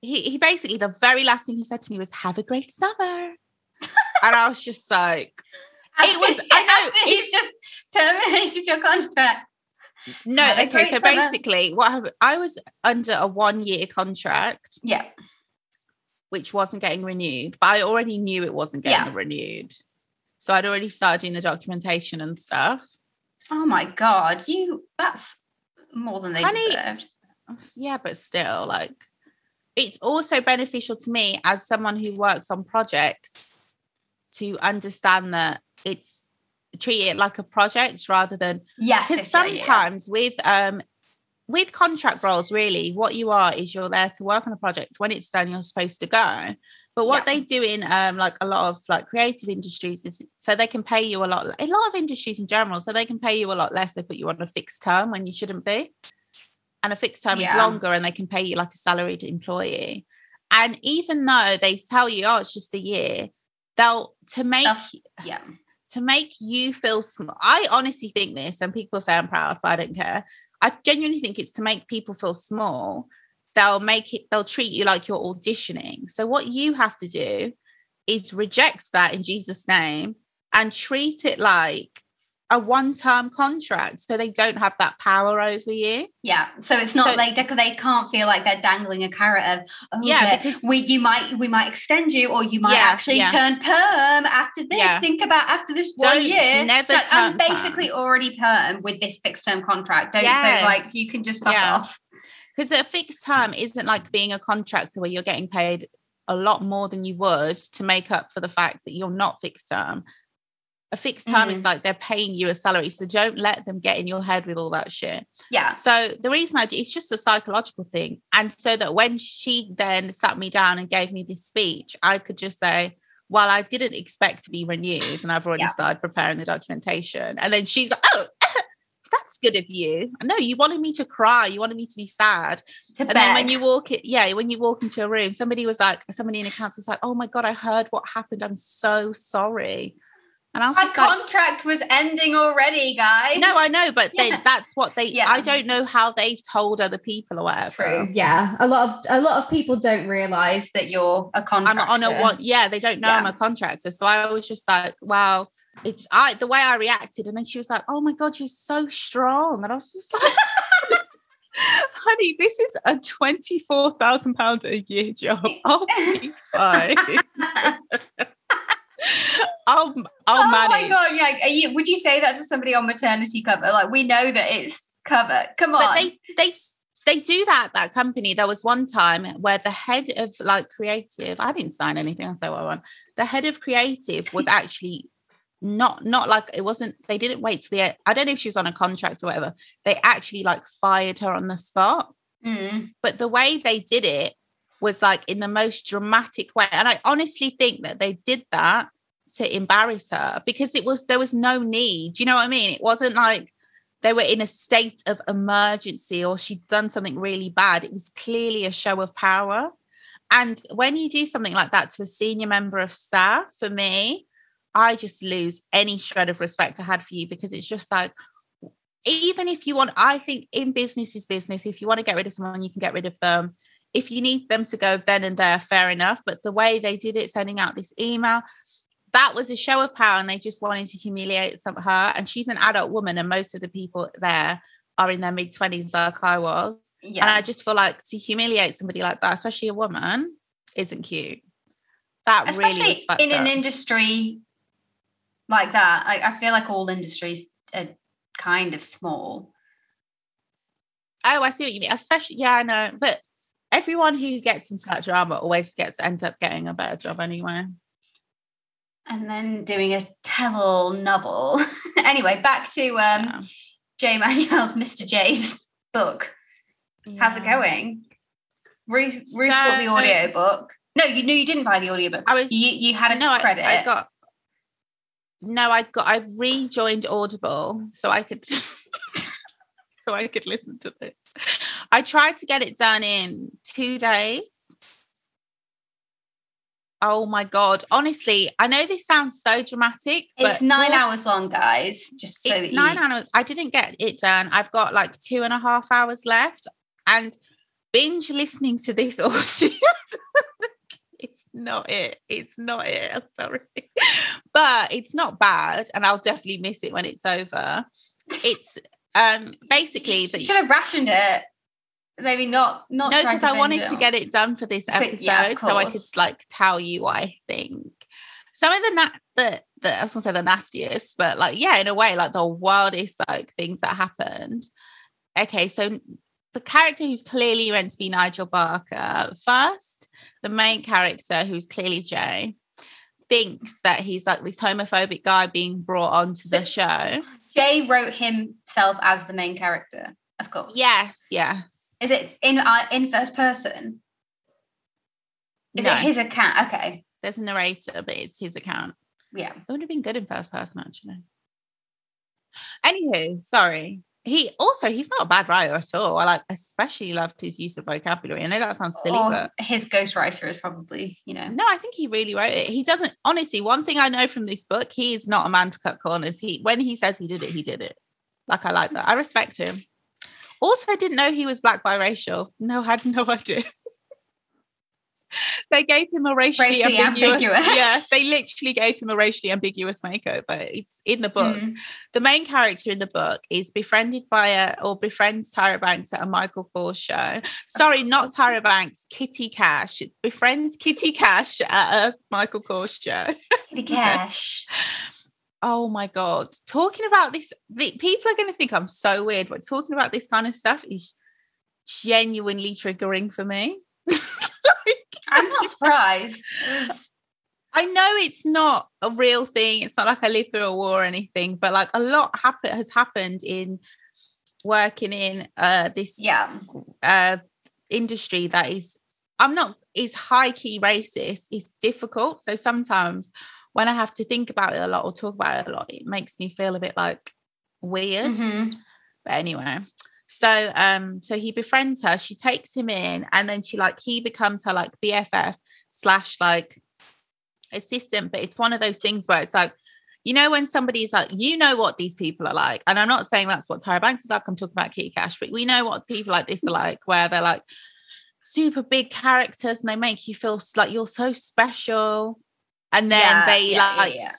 he he basically the very last thing he said to me was "Have a great summer," and I was just like, It was- I know, after he's just terminated your contract. "No, Have okay." So summer. basically, what happened? I was under a one year contract, Yeah. which wasn't getting renewed, but I already knew it wasn't getting Yeah. renewed, so I'd already started doing the documentation and stuff. Oh my god, you that's more than they Honey, deserved. yeah but still like it's also beneficial to me as someone who works on projects to understand that it's treat it like a project rather than Yes. because yes, yeah, yeah, sometimes with um with contract roles really what you are is you're there to work on a project when it's done you're supposed to go but what Yeah. they do in um like a lot of like creative industries is so they can pay you a lot a lot of industries in general so they can pay you a lot less they put you on a fixed term when you shouldn't be and a fixed term Yeah. is longer and they can pay you like a salaried employee and even though they tell you oh it's just a year they'll to make Stuff- Yeah. to make you feel small. I honestly think this, and people say I'm proud, but I don't care. I genuinely think it's to make people feel small. They'll make it, they'll treat you like you're auditioning. So, what you have to do is reject that in Jesus' name and treat it like a one term contract so they don't have that power over you. Yeah. So it's not So- like they, they can't feel like they're dangling a carrot of oh Yeah, because- we you might we might extend you or you might Yeah, actually yeah. turn perm after this. Yeah. Think about after this one Don't year. never Like, I'm turn perm. basically already perm with this fixed term contract. Don't so like you can just fuck off. Because a fixed term isn't like being a contractor where you're getting paid a lot more than you would to make up for the fact that you're not fixed term. A fixed term is Mhm. like they're paying you a salary. So don't let them get in your head with all that shit. Yeah. So the reason I do it's just a psychological thing. And so that when she then sat me down and gave me this speech, I could just say, well, I didn't expect to be renewed and I've already Yeah. started preparing the documentation. And then she's like, oh, good of you. No, you wanted me to cry. You wanted me to be sad. To And then when you walk it, yeah, when you walk into a room, somebody was like, somebody in accounts was like, oh my God, I heard what happened. I'm so sorry. And I was my just like, contract was ending already, guys. no, I know, but Yeah. that's what they, Yeah. I don't know how they've told other people or whatever. True. Yeah. A lot of a lot of people don't realise that you're a I'm on a one, yeah, they don't know I'm a contractor. So I was just like, wow, it's I, the way I reacted. And then she was like, oh my God, you're so strong. And I was just like, honey, this is a £24,000 a year job. I'll be fine. I'll I'll oh manage. my god! Yeah, are you, would you say that to somebody on maternity cover? Like we know that it's cover. Come on. But they they they do that that company. There was one time where the head of like creative, I didn't sign anything, I say what I want. The head of creative was actually not not like it wasn't they didn't wait till the end. I don't know if she was on a contract or whatever. They actually like fired her on the spot. Mm. But the way they did it was like in the most dramatic way. And I honestly think that they did that to embarrass her because it was there was no need. You know what I mean? It wasn't like they were in a state of emergency or she'd done something really bad. It was clearly a show of power. And when you do something like that to a senior member of staff, for me, I just lose any shred of respect I had for you because it's just like, even if you want, I think in business is business. If you want to get rid of someone, you can get rid of them. If you need them to go then and there, fair enough. But the way they did it, sending out this email, that was a show of power and they just wanted to humiliate some her. And she's an adult woman, and most of the people there are in their mid 20s, like I was. Yeah. And I just feel like to humiliate somebody like that, especially a woman, isn't cute. That Especially really in an industry like that. I, I feel like all industries are kind of small. Oh, I see what you mean. Especially, yeah, I know. But everyone who gets into that drama always gets end up getting a better job anyway. And then doing a tell-all novel. anyway, back to um, Yeah. Jay Manuel's Mr. J's book. How's it going? Ruth, Ruth bought the So- audio book. No, you knew you didn't buy the audiobook. I was You you had a no, I- credit. I, got no, I got I've rejoined Audible so I could so I could listen to this. I tried to get it done in two days. Oh my god! Honestly, I know this sounds so dramatic, it's but nine hours long, guys. Just so it's nine you, hours. I didn't get it done. I've got like two and a half hours left, and binge listening to this audio. It's not it. It's not it. I'm sorry, but it's not bad, and I'll definitely miss it when it's over. It's um basically You the, should have rationed it. Maybe not. Not no because I wanted to get it done for this episode, yeah, so I could like tell you what I think. Some of the na- the the I was gonna say the nastiest, but like yeah, in a way, like the wildest like things that happened. Okay, so the character who's clearly meant to be Nigel Barker first, the main character who's clearly Jay, thinks that he's like this homophobic guy being brought onto the show. Jay wrote himself as the main character, of course. Yes, yes. Is it in uh, in first person? Is No, it his account? Okay. there's a narrator, but it's his account. Yeah. It would have been good in first person, actually. Anywho, sorry. He also he's not a bad writer at all. I like especially loved his use of vocabulary. I know that sounds silly, Or but his ghostwriter is probably, you know. no, I think he really wrote it. He doesn't honestly, one thing I know from this book, he is not a man to cut corners. He when he says he did it, he did it. Like I like that. I respect him. Also, I didn't know he was black biracial. No, I had no idea. they gave him a racially, Racially ambiguous, ambiguous. Yeah, they literally gave him a racially ambiguous makeover. It's in the book. Mm. The main character in the book is befriended by a or befriends Tyra Banks at a Michael Kors show. Sorry, not. Tyra Banks, Kitty Cash. Befriends Kitty Cash at a Michael Kors show. Kitty Cash. Oh my god! Talking about this, the, people are going to think I'm so weird, but talking about this kind of stuff is genuinely triggering for me. Like, I'm not surprised. Was I know it's not a real thing. It's not like I lived through a war or anything, but like a lot happen has happened in working in uh this yeah. uh industry that is I'm not is high key racist. It's difficult. So sometimes when I have to think about it a lot or talk about it a lot, it makes me feel a bit like weird. Mhm. But anyway, so um, so he befriends her. She takes him in, and then she like he becomes her like BFF slash like assistant. But it's one of those things where it's like, you know, when somebody's like, you know what these people are like, and I'm not saying that's what Tyra Banks is like. I'm talking about Kitty Cash, but we know what people like this are like, where they're like super big characters and they make you feel like you're so special, and then Yeah, they yeah, like yeah.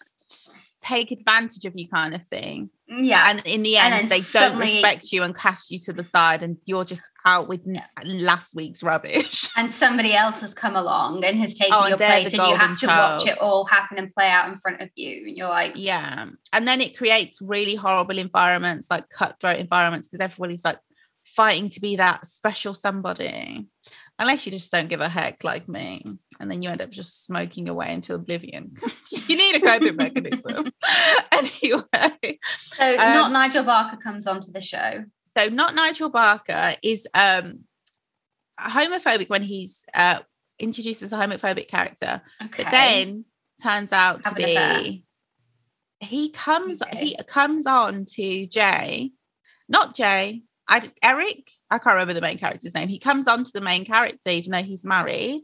Take advantage of you, kind of thing. Mm, yeah. and in the end they don't respect you and cast you to the side and you're just out with last week's rubbish. And, somebody else has come along and has taken Oh, your place, and you have to watch it all happen and play out in front of you. And you're like, yeah. And then it creates really horrible environments like cutthroat environments because everybody's like fighting to be that special somebody unless you just don't give a heck like me and then you end up just smoking away into oblivion you need a coping mechanism anyway so Um, not Nigel Barker comes onto the show. so not Nigel Barker is um homophobic when he's uh introduced as a homophobic character Okay. but then turns out to Have affair. be he comes Okay. he comes on to Jay, not Jay. I Eric. I can't remember the main character's name. He comes on to the main character, even though he's married,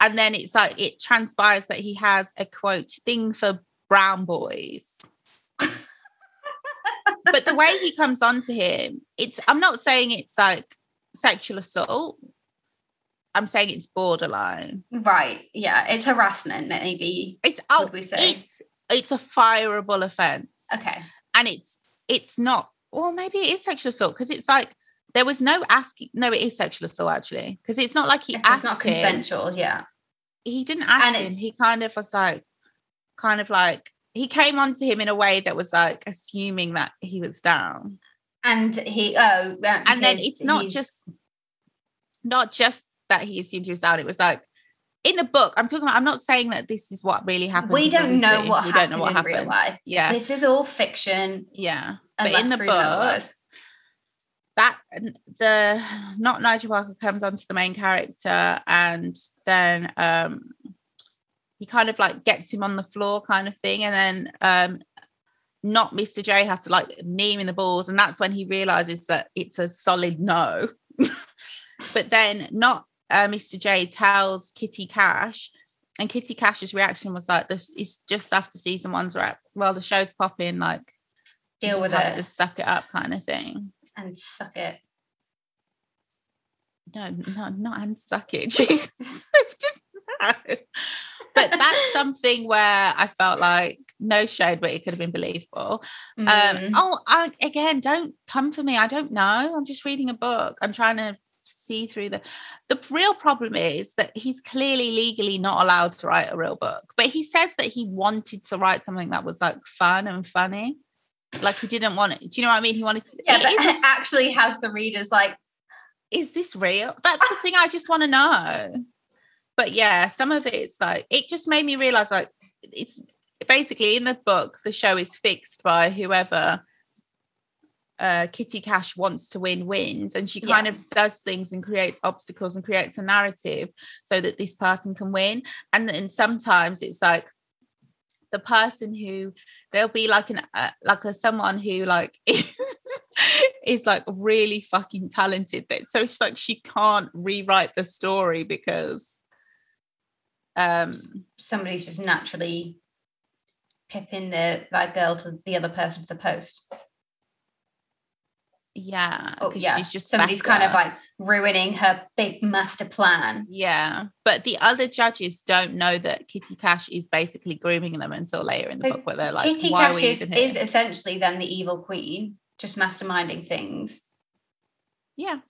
and then it's like it transpires that he has a quote thing for brown boys. but the way he comes on to him, it's I'm not saying it's like sexual assault. I'm saying it's borderline. Right. Yeah. It's harassment, maybe. It's oh, we say? it's it's a fireable offense. Okay. and it's it's not or maybe it is sexual assault because it's like there was no asking no it is sexual assault actually because it's not like he If asked it's not him consensual. Yeah. he didn't ask And him it's- he kind of was like kind of like he came onto him in a way that was like assuming that he was down And he, oh, and then it's not just not just that he assumed he was down it was like in the book i'm talking about i'm not saying that this is what really happened We don't know what we happened don't know what in real life. yeah This is all fiction. yeah but in the book otherwise. that the not Nigel Barker comes onto the main character and then um he kind of like gets him on the floor kind of thing and then um not Mr. J has to like knee him in the balls and that's when he realizes that it's a solid no but then not uh, Mr. J tells Kitty Cash and Kitty Cash's reaction was like this is just after season one's wrapped well the show's popping like Deal with it Just suck it up kind of thing and suck it. no, no, not and suck it. Jesus. But that's something where I felt like no shade, but it could have been believable. Um, Mm. oh, I, again, don't come for me. I don't know. I'm just reading a book. I'm trying to see through the. The real problem is that he's clearly legally not allowed to write a real book, but he says that he wanted to write something that was like fun and funny. Like he didn't want it. Do you know what I mean? He wanted to. yeah, but it actually has the readers like, is this real? That's the thing I just want to know. But yeah, some of it's like it just made me realize like it's basically in the book, the show is fixed by whoever uh Kitty Cash wants to win wins and she kind Yeah. of does things and creates obstacles and creates a narrative so that this person can win. And then sometimes it's like the person who there'll be like an uh, like a someone who like is is like really fucking talented that so it's like she can't rewrite the story because um somebody's just naturally pipping the that girl to the other person to the post. Yeah Oh yeah, she's just somebody's kind of like ruining her big master plan. yeah but the other judges don't know that kitty cash is basically grooming them until later in the So book where they're like Kitty Cash is, is essentially then the evil queen, just masterminding things. yeah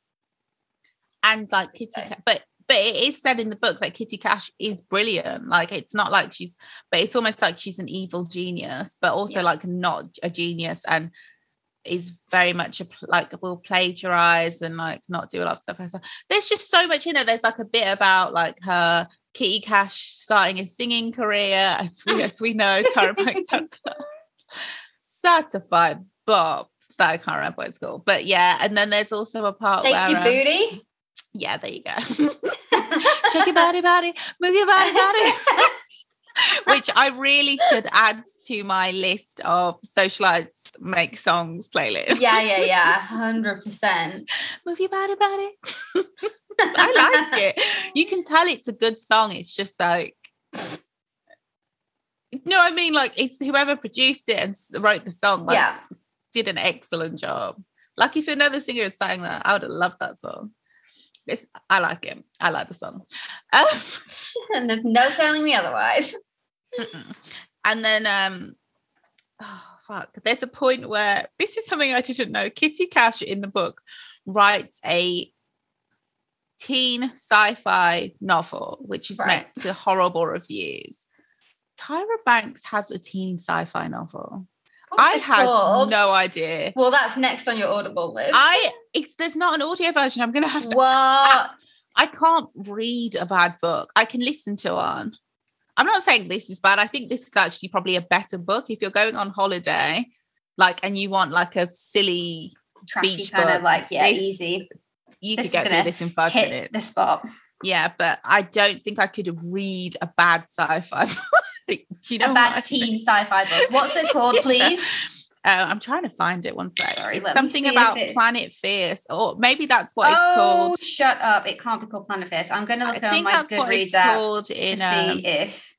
and like kitty Okay. Ca- but but it is said in the book that kitty cash is brilliant like it's not like she's but it's almost like she's an evil genius but also Yeah. like not a genius and is very much a like will plagiarize and like not do a lot of stuff. There's just so much in it. There's like a bit about like her Kitty Cash starting a singing career, as we, as we know, Tyra Banks certified Bob. That I can't remember what it's called, but yeah. And then there's also a part Shake where your um, booty. yeah, there you go. Shake your body, body, move your body, body. Which I really should add to my list of socialites make songs playlist. yeah, yeah, yeah, hundred percent. Move your body, body. I like it. You can tell it's a good song. It's just like, no, I mean, like it's whoever produced it and wrote the song. Like, Yeah, did an excellent job. Like if another singer had sang that, I would have loved that song. It's, I like it. I like the song. Um, and there's no telling me otherwise. Mm-mm. and then um oh fuck there's a point where this is something i didn't know kitty cash in the book writes a teen sci-fi novel which is Right. met to horrible reviews tyra banks has a teen sci-fi novel i had called? no idea Well, that's next on your Audible list. i it's there's not an audio version i'm gonna have to what? I can't read a bad book. I can listen to one. I'm not saying this is bad. I think this is actually probably a better book if you're going on holiday, like, and you want like a silly. Trashy kind of like yeah, This easy. You This could get through this in five Hit minutes. the spot. Yeah, but I don't think I could read a bad sci-fi. you know a what? team sci-fi book. What's it called, please? Uh, I'm trying to find it. One sec. Sorry, It's let me something about Planet Fierce, or maybe that's what oh, it's called. shut up! It can't be called Planet Fierce. I'm going to I look on my Goodreads app to in. see Um, if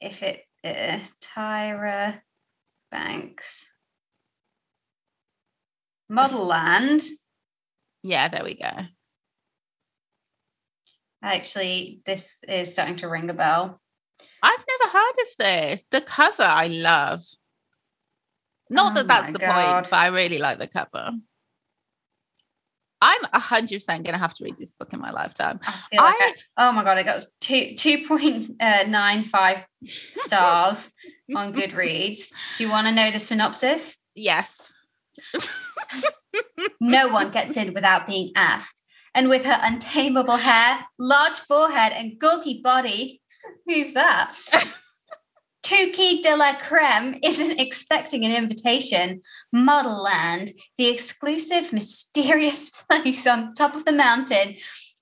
if it uh, Tyra Banks Modelland. yeah, there we go. Actually, this is starting to ring a bell. I've never heard of this. The cover I love. Not Oh that that's the God. point, but I really like the cover. I'm hundred percent gonna have to read this book in my lifetime. I feel like I- I, oh my god, I got two two point uh, stars on Goodreads. Do you want to know the synopsis? Yes. No one gets in without being asked. And with her untamable hair, large forehead, and gawky body, who's that? Tookie de la Creme isn't expecting an invitation. Modelland, the exclusive, mysterious place on top of the mountain,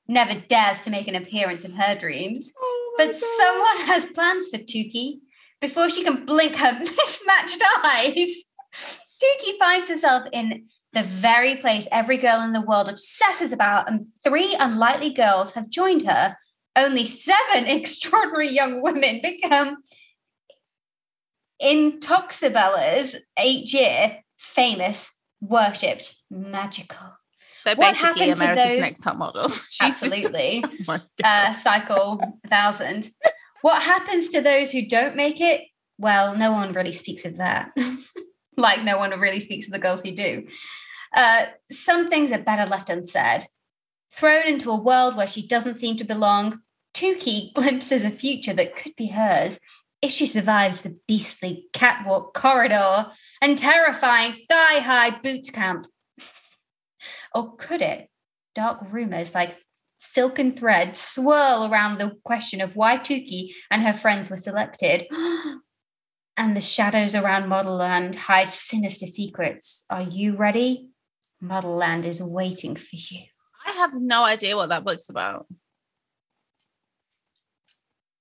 never dares to make an appearance in her dreams. Oh But God. someone has plans for Tookie. Before she can blink her mismatched eyes, Tookie finds herself in the very place every girl in the world obsesses about, and three unlikely girls have joined her. Only seven extraordinary young women become intoxibellas each year, famous, worshipped, magical. So what basically, America's those- Next Top Model. She's just- Absolutely. oh uh, cycle thousand. What happens to those who don't make it? Well, no one really speaks of that. like no one really speaks of the girls who do. Uh, some things are better left unsaid. Thrown into a world where she doesn't seem to belong, Tookie glimpses a future that could be hers if she survives the beastly catwalk corridor and terrifying thigh-high boot camp. or could it? Dark rumors like silken thread swirl around the question of why Tookie and her friends were selected. and the shadows around Modelland hide sinister secrets. Are you ready? Modelland is waiting for you. I have no idea what that book's about.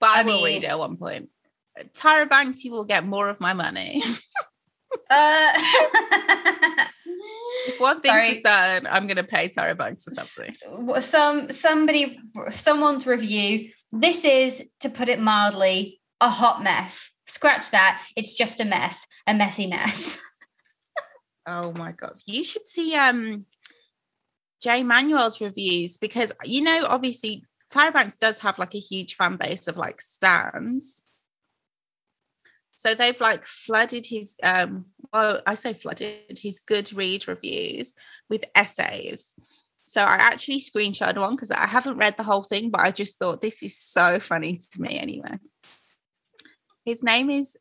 But I, will read it at one point. Tyra Banks, you will get more of my money. Uh, if one thing's Sorry. for certain, I'm going to pay Tyra Banks for something. some somebody someone's review this is to put it mildly a hot mess scratch that it's just a mess a messy mess Oh my god, you should see um Jay Manuel's reviews because you know obviously Tyra Banks does have like a huge fan base of like stands. So they've like flooded his um well I say flooded his good read reviews with essays. So I actually screenshot one because I haven't read the whole thing, but I just thought this is so funny to me anyway. His name is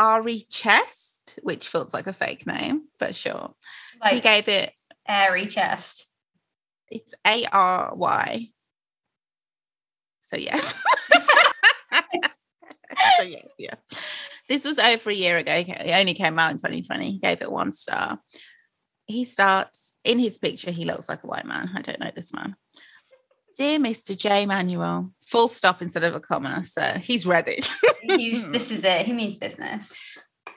Ary Chest, which feels like a fake name, but sure. he gave it Ary Chest it's A R Y. So yes. so yes, yeah. This was over a year ago. It only came out in 2020. He gave it one star. He starts in his picture, he looks like a white man. I don't know this man. Dear Mr. J. Manuel, full stop instead of a comma. So he's ready. He's, this is it he means business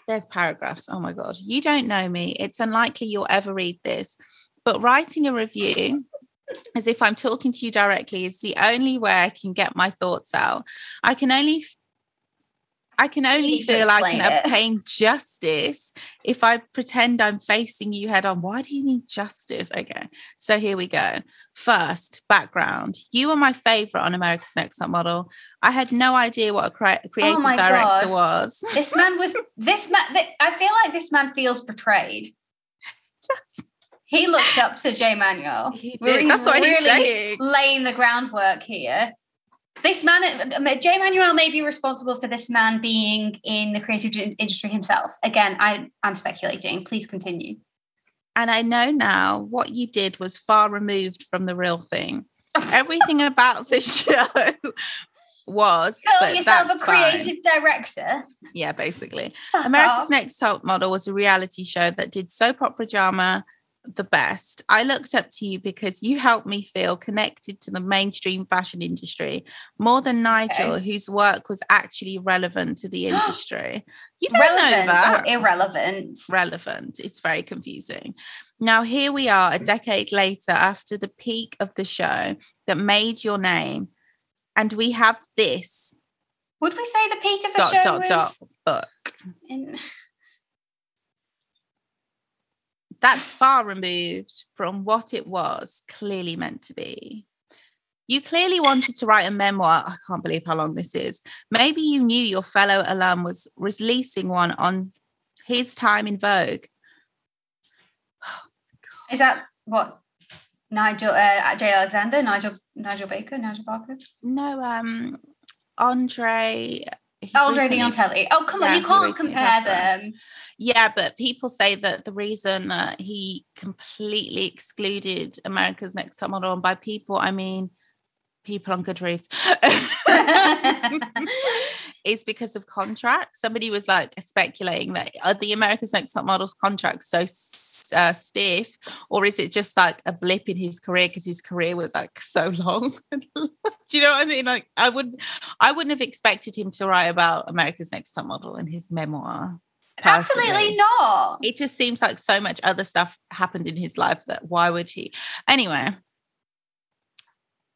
There's paragraphs. Oh my God. You don't know me. It's unlikely you'll ever read this. But writing a review as if I'm talking to you directly is the only way I can get my thoughts out. I can only I can only feel I can it. obtain justice if I pretend I'm facing you head on. Why do you need justice? Okay, so here we go. First, background. You were my favorite on America's Next Top Model. I had no idea what a cre- creative Oh director God. was. this man was this man th- i feel like this man feels betrayed Just- he looked up to jay manuel He We're did. That's what he's really saying. laying the groundwork here this man jay manuel may be responsible for this man being in the creative industry himself again i i'm speculating please continue And I know now what you did was far removed from the real thing. Everything about this show was call but yourself a that's fine. creative director Yeah, basically. America's. Next Top Model was a reality show that did soap opera drama, the best. I looked up to you because you helped me feel connected to the mainstream fashion industry more than Nigel, Okay. whose work was actually relevant to the industry. You don't Relevant know that. or irrelevant? relevant. It's very confusing. Now, here we are a mm. decade later after the peak of the show that made your name, and we have this Would we say the peak of the dot, show dot, was dot book. in That's far removed from what it was clearly meant to be. You clearly wanted to write a memoir. I can't believe how long this is. Maybe you knew your fellow alum was releasing one on his time in Vogue. Is that what Nigel uh, J. Alexander, Nigel Nigel Baker, Nigel Barker? No, um, Andre. He's oh, Andre recently- Leon Talley. Oh come on, Yeah, you can't compare one. them. Yeah, but people say that the reason that he completely excluded America's Next Top Model, and by people I mean people on Goodreads, is because of contracts. Somebody was like speculating that are the America's Next Top Models contracts so uh, stiff, or is it just like a blip in his career because his career was like so long? Do you know what I mean? Like I wouldn't, I wouldn't have expected him to write about America's Next Top Model in his memoir. Absolutely not. It just seems like so much other stuff happened in his life that why would he? Anyway,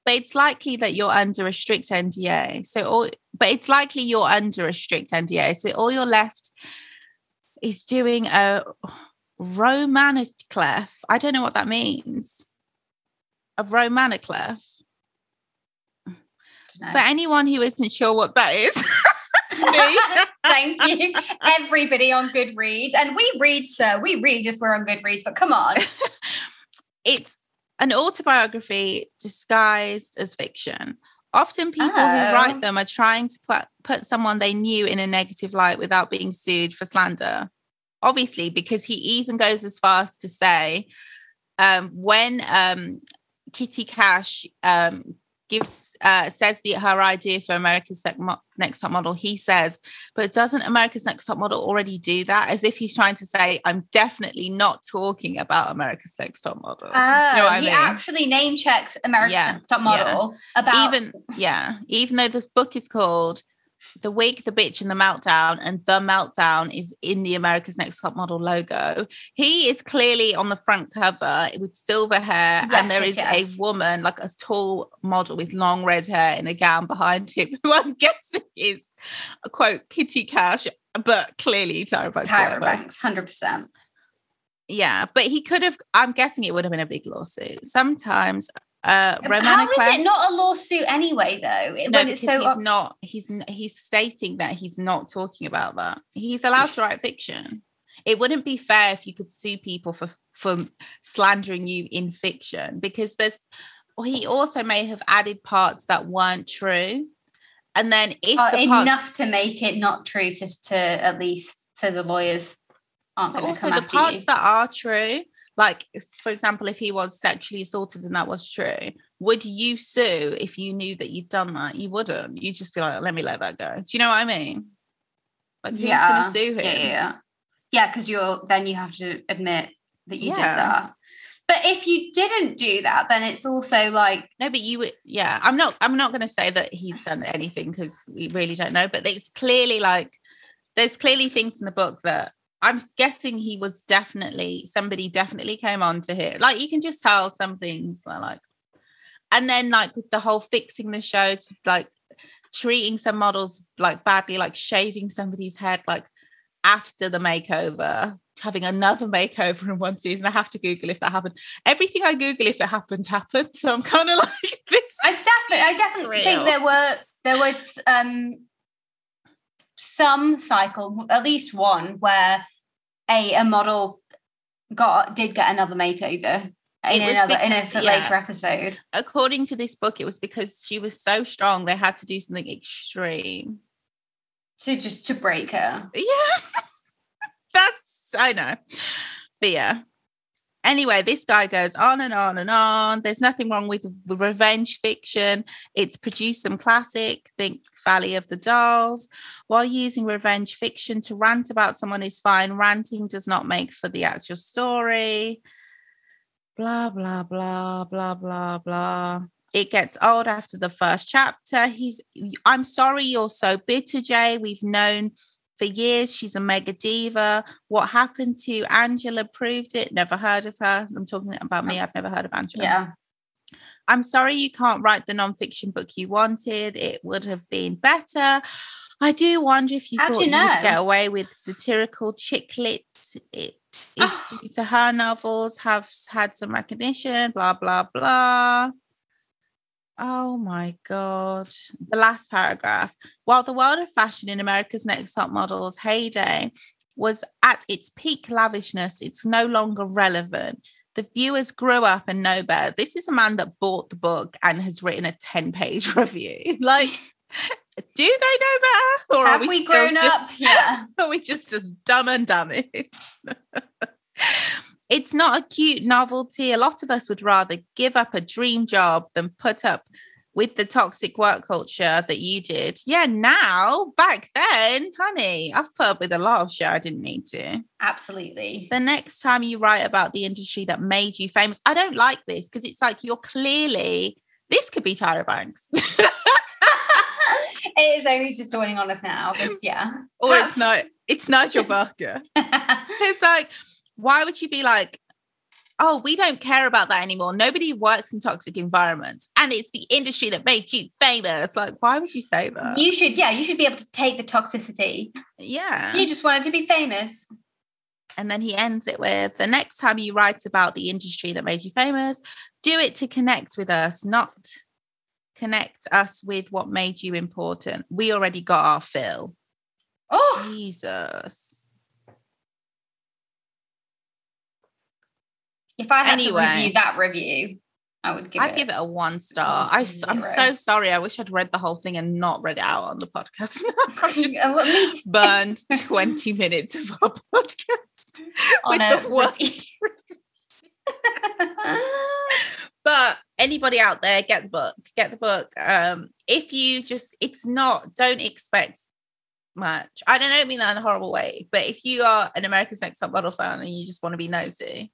but it's likely that you're under a strict NDA. So, all, but it's likely you're under a strict NDA. So, all you're left is doing a roman à clef. I don't know what that means. A roman à clef. For anyone who isn't sure what that is, me. Thank you, everybody on Goodreads, and we read, sir. We read if we're on Goodreads, but come on, it's an autobiography disguised as fiction. Often people who Oh. write them are trying to put someone they knew in a negative light without being sued for slander. Obviously, because he even goes as far as to say um, when um, Kitty Cash um, gives uh, says the her idea for America's Next Top Model, he says, "But doesn't America's Next Top Model already do that?" As if he's trying to say, "I'm definitely not talking about America's Next Top Model." oh, you know I he mean? actually name checks America's Yeah, Top Model about even yeah, even though this book is called The Wig, the Bitch, and the Meltdown, and the Meltdown is in the America's Next Top Model logo, he is clearly on the front cover with silver hair, Yes, and there yes, is yes. a woman, like a tall model with long red hair in a gown behind him, who I'm guessing is a quote Kitty Cash, but clearly Tyra Banks. Tyra. Banks, hundred percent. Yeah, but he could have. I'm guessing it would have been a big lawsuit. Sometimes. Uh, How Romana is it not a lawsuit anyway, though? no, when it's so he's not. He's he's stating that he's not talking about that. He's allowed to write fiction. It wouldn't be fair if you could sue people for for slandering you in fiction because there's. He also may have added parts that weren't true, and then if uh, the parts, enough to make it not true, just to at least so the lawyers aren't going to also come the after parts you. that are true, like for example, if he was sexually assaulted and that was true, would you sue if you knew that you'd done that? You wouldn't. You'd just be like, let me let that go. Do you know what I mean? Like who's going to sue him? Yeah, yeah, yeah. Yeah, because you're then you have to admit that you did that. But if you didn't do that, then it's also like No, but you would. Yeah, I'm not. I'm not going to say that he's done anything because we really don't know. But it's clearly like there's clearly things in the book that I'm guessing he was definitely somebody definitely came on to him. Like you can just tell some things like, and then like with the whole fixing the show to like treating some models like badly, like shaving somebody's head like after the makeover. Having another makeover in one season, I have to Google if that happened. Everything I Google if it happened happened. So I'm kind of like this. I definitely, I definitely think there were there was um some cycle, at least one, where a a model got did get another makeover in another in a because- yeah. later episode. according to this book, it was because she was so strong they had to do something extreme. To just to break her. Yeah, that's I know, but yeah. Anyway, this guy goes on and on and on. There's nothing wrong with revenge fiction. It's produced some classic, think Valley of the Dolls. While using revenge fiction to rant about someone is fine, ranting does not make for the actual story. blah blah blah blah blah blah it gets old after the first chapter he's i'm sorry you're so bitter jay we've known for years she's a mega diva what happened to angela proved it never heard of her i'm talking about me i've never heard of angela Yeah. I'm sorry you can't write the nonfiction book you wanted. It would have been better. I do wonder if you How'd thought you you know? would get away with satirical chick lit. It is Oh. due to her novels have had some recognition, blah, blah, blah. Oh my God. The last paragraph. While the world of fashion in America's Next Top Models heyday was at its peak lavishness, it's no longer relevant. The viewers grew up and know better. This is a man that bought the book and has written a 10 page review. Like, do they know better? Or Have are we, we, grown just, up? Yeah. Are we just as dumb and damaged? it's not a cute novelty. A lot of us would rather give up a dream job than put up with the toxic work culture that you did. Yeah, now, back then, honey, I've put up with a lot of shit I didn't need to. Absolutely. The next time you write about the industry that made you famous, I don't like this because it's like you're clearly, this could be Tyra Banks. it is only just dawning on us now. Yeah. or it's not, it's Nigel Barker. It's like, why would you be like, oh, we don't care about that anymore. Nobody works in toxic environments. And it's the industry that made you famous. Like, why would you say that? you should, yeah, you should be able to take the toxicity. yeah. You just wanted to be famous. And then he ends it with the next time you write about the industry that made you famous, do it to connect with us, not connect us with what made you important. We already got our fill. Oh, Jesus. If I had to review that review, I would give I'd it. give it a one star. I, am so sorry. I wish I'd read the whole thing and not read it out on the podcast. I've just Uh, burned 20 minutes of our podcast On with a the worst. but anybody out there, get the book. Get the book. Um, if you just, it's not, don't expect much. I don't mean that in a horrible way, but if you are an America's Next Top Model fan and you just want to be nosy,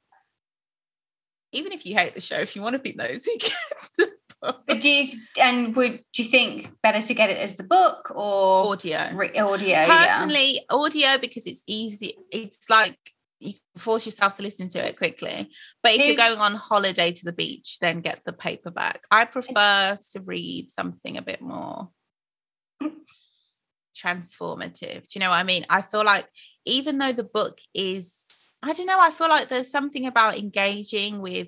even if you hate the show, if you want to be nosy, get the book. But do you and would do you think better to get it as the book or Audio. re- audio? yeah. Personally, audio because it's easy. It's like you force yourself to listen to it quickly. But if you're going on holiday to the beach, then get the paperback. I prefer to read something a bit more transformative. Do you know what I mean? I feel like even though the book is, I don't know, I feel like there's something about engaging with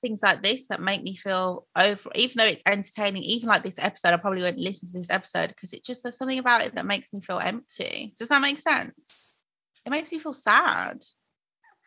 things like this that make me feel over even though it's entertaining even like this episode i probably wouldn't listen to this episode because it just there's something about it that makes me feel empty. Does that make sense? It makes me feel sad.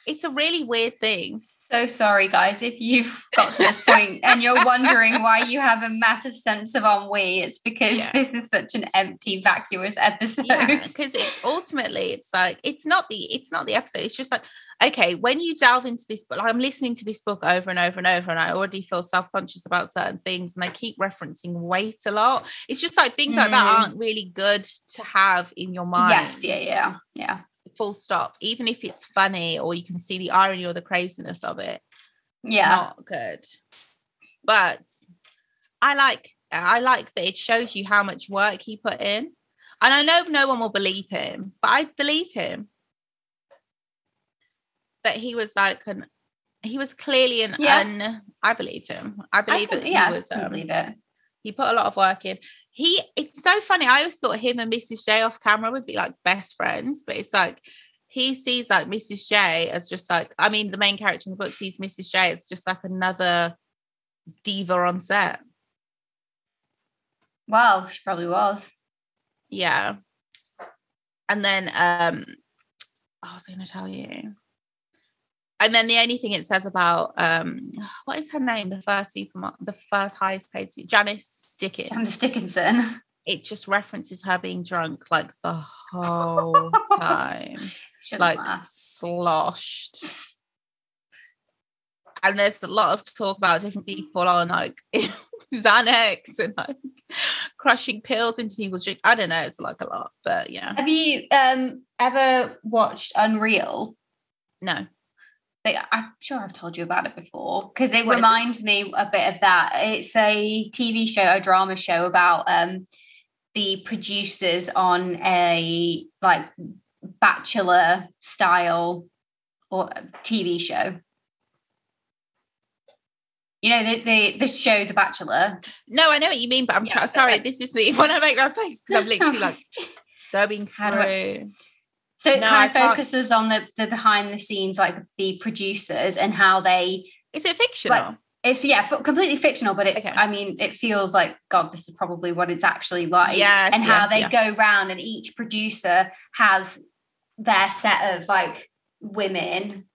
It's a really weird thing So sorry, guys, if you've got to this point and you're wondering why you have a massive sense of ennui. It's because Yeah. this is such an empty, vacuous episode. because it's ultimately it's like it's not the it's not the episode it's just like okay when you delve into this book like i'm listening to this book over and over and over and i already feel self-conscious about certain things and they keep referencing weight a lot it's just like things like that Mm. aren't really good to have in your mind yes, yeah, yeah, yeah, full stop even if it's funny or you can see the irony or the craziness of it yeah. not good but i like i like that it shows you how much work he put in and i know no one will believe him but i believe him that he was like an he was clearly an Yeah. un i believe him i I believe can- that yeah, he was I um, believe it. he put a lot of work in. He it's so funny. I always thought him and Mrs. J off camera would be like best friends, but it's like he sees like Mrs. J as just like I mean the main character in the book sees Mrs. J as just like another diva on set. Well, she probably was. Yeah. And then um I was gonna tell you. And then the only thing it says about um what is her name? The first supermarket, the first highest paid Janice Dickens. Janice Dickinson. it just references her being drunk like the whole time, Shouldn't like laugh. sloshed. And there's a lot of talk about different people on like Xanax and like crushing pills into people's drinks. I don't know, it's like a lot, but yeah, Have you um ever watched Unreal? no. They, I'm sure I've told you about it before because it What is it? reminds me a bit of that. It's a TV show, a drama show about um, the producers on a like bachelor style or TV show. You know the the, the show The Bachelor. No, I know what you mean, but I'm Yeah, trying. Sorry, like- this is me when I make that face because I'm literally like going through. So it No, kind I of can't- focuses on the the behind the scenes, like the producers and how they Is it fictional? It's yeah, but completely fictional. But it, Okay. I mean, it feels like God. This is probably what it's actually like. Yes, and how yes, they yeah. go round, and each producer has their set of like women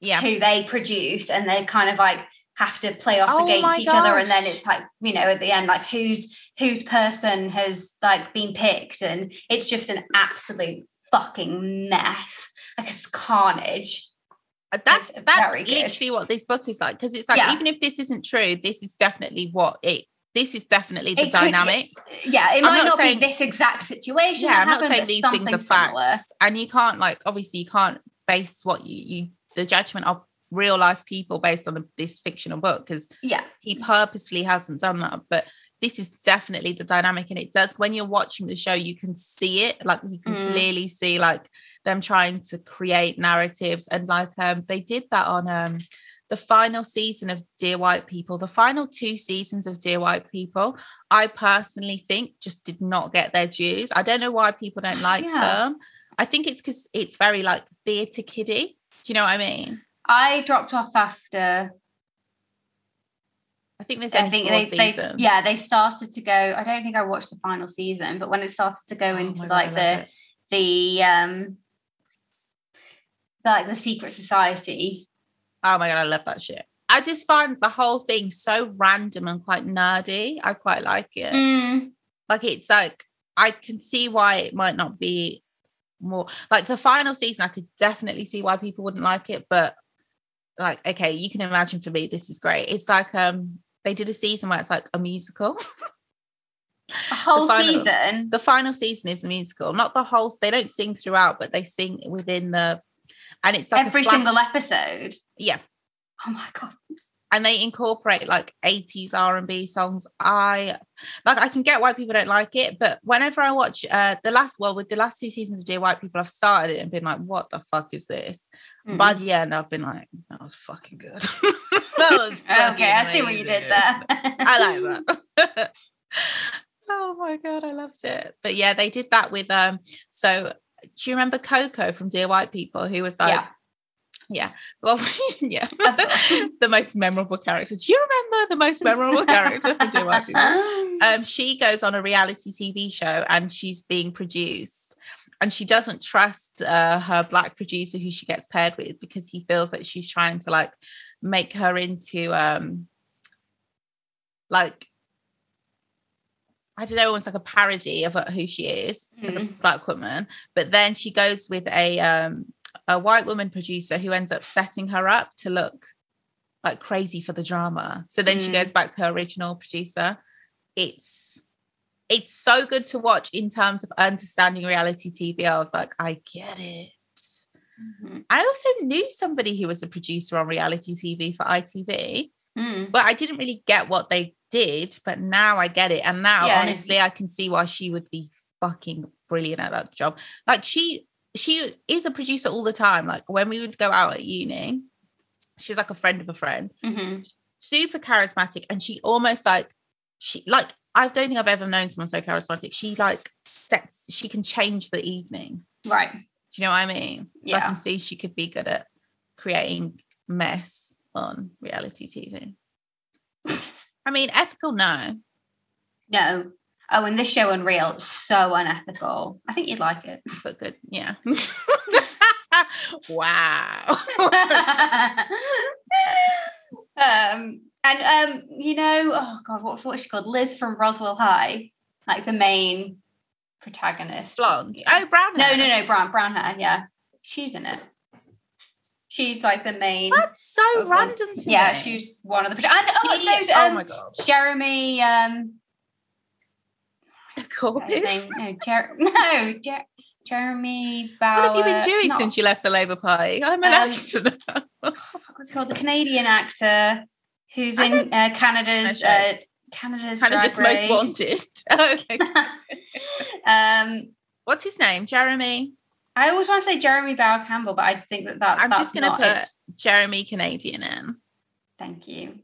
yeah. who they produce, and they kind of like have to play off Oh against each other. And then it's like you know, at the end, like whose whose person has like been picked, and it's just an absolute fucking mess. Like it's carnage. Uh, That's It's that's good. literally what this book is like because it's like Yeah. even if this isn't true, this is definitely what it. This is definitely the It could- dynamic. Yeah, it I'm might not saying- be this exact situation. yeah, I'm not saying these things are facts, and you can't like obviously you can't base what you you the judgment of real life people based on the, this fictional book because Yeah, he purposefully hasn't done that, but. This is definitely the dynamic, and it does when you're watching the show, you can see it. Like you can Mm. clearly see like them trying to create narratives, and like um they did that on um the final season of Dear White People, the final two seasons of Dear White People, I personally think just did not get their dues. I don't know why people don't like Yeah. them. I think it's because it's very like theatre kiddie. Do you know what I mean? I dropped off after. I think there's I think they, they, yeah, they started to go. I don't think I watched the final season, but when it started to go Oh into God, like the it. the um, like the secret society. Oh my god, I love that shit. I just find the whole thing so random and quite nerdy. I quite like it. Mm, Like it's like I can see why it might not be more like the final season. I could definitely see why people wouldn't like it, but like okay, you can imagine for me this is great. It's like um they did a season where it's like a musical. a whole final- season. the final season is a musical, not the whole. They don't sing throughout, but they sing within the, and it's like a Every single episode. Yeah, Oh my god. And they incorporate like 80s r&b songs i like i can get why people don't like it but whenever i watch uh the last well with the last two seasons of dear white people i've started it and been like what the fuck is this Mm. by the end i've been like that was fucking good that was okay, I see what you did there. i like that oh my god i loved it but yeah they did that with um so do you remember coco from dear white people who was like Yeah. Yeah well yeah the most memorable character. Do you remember the most memorable character from Dear White People? Um, she goes on a reality TV show and she's being produced, and she doesn't trust uh, her black producer who she gets paired with because he feels that she's trying to like make her into um like I don't know, almost like a parody of who she is as a Mm. black woman. But then she goes with a um a white woman producer who ends up setting her up to look like crazy for the drama. So then she Mm. goes back to her original producer. It's it's so good to watch in terms of understanding reality TV. I was like, I get it. Mhm. I also knew somebody who was a producer on reality TV for ITV, Mm. but I didn't really get what they did. But now I get it. And now, Yeah. honestly, I can see why she would be fucking brilliant at that job. Like she she is a producer all the time. Like when we would go out at uni, she was like a friend of a friend, Mhm. super charismatic, and she almost like she like I don't think I've ever known someone so charismatic. She like sets she can change the evening. Right. Do you know what I mean? So I can see she could be good at creating mess on reality TV. I mean, ethical, no. No. Oh, and this show Unreal, so unethical. I think you'd like it. but good. Yeah. wow. um, and um, you know, oh god, what what's she called? Liz from Roswell High, like the main protagonist. Blonde. Yeah. Oh, brown. No, hair. no, no, brown, brown hair. Yeah, she's in it. She's like the main. That's so random to Yeah, me. she's one of the. And oh, so oh um, my god. Jeremy. Um, Corbyn. No, Jer- no, Jer- Jeremy Bauer. What have you been doing not- since you left the Labour Party? I'm an Um, actor. what's called the Canadian actor who's in uh, Canada's uh. Canada's kind of Drag just most wanted. okay. um, What's his name? Jeremy. I always want to say Jeremy Bauer Campbell, but I think that, that I'm just gonna put- it. Jeremy Canadian in. Thank you.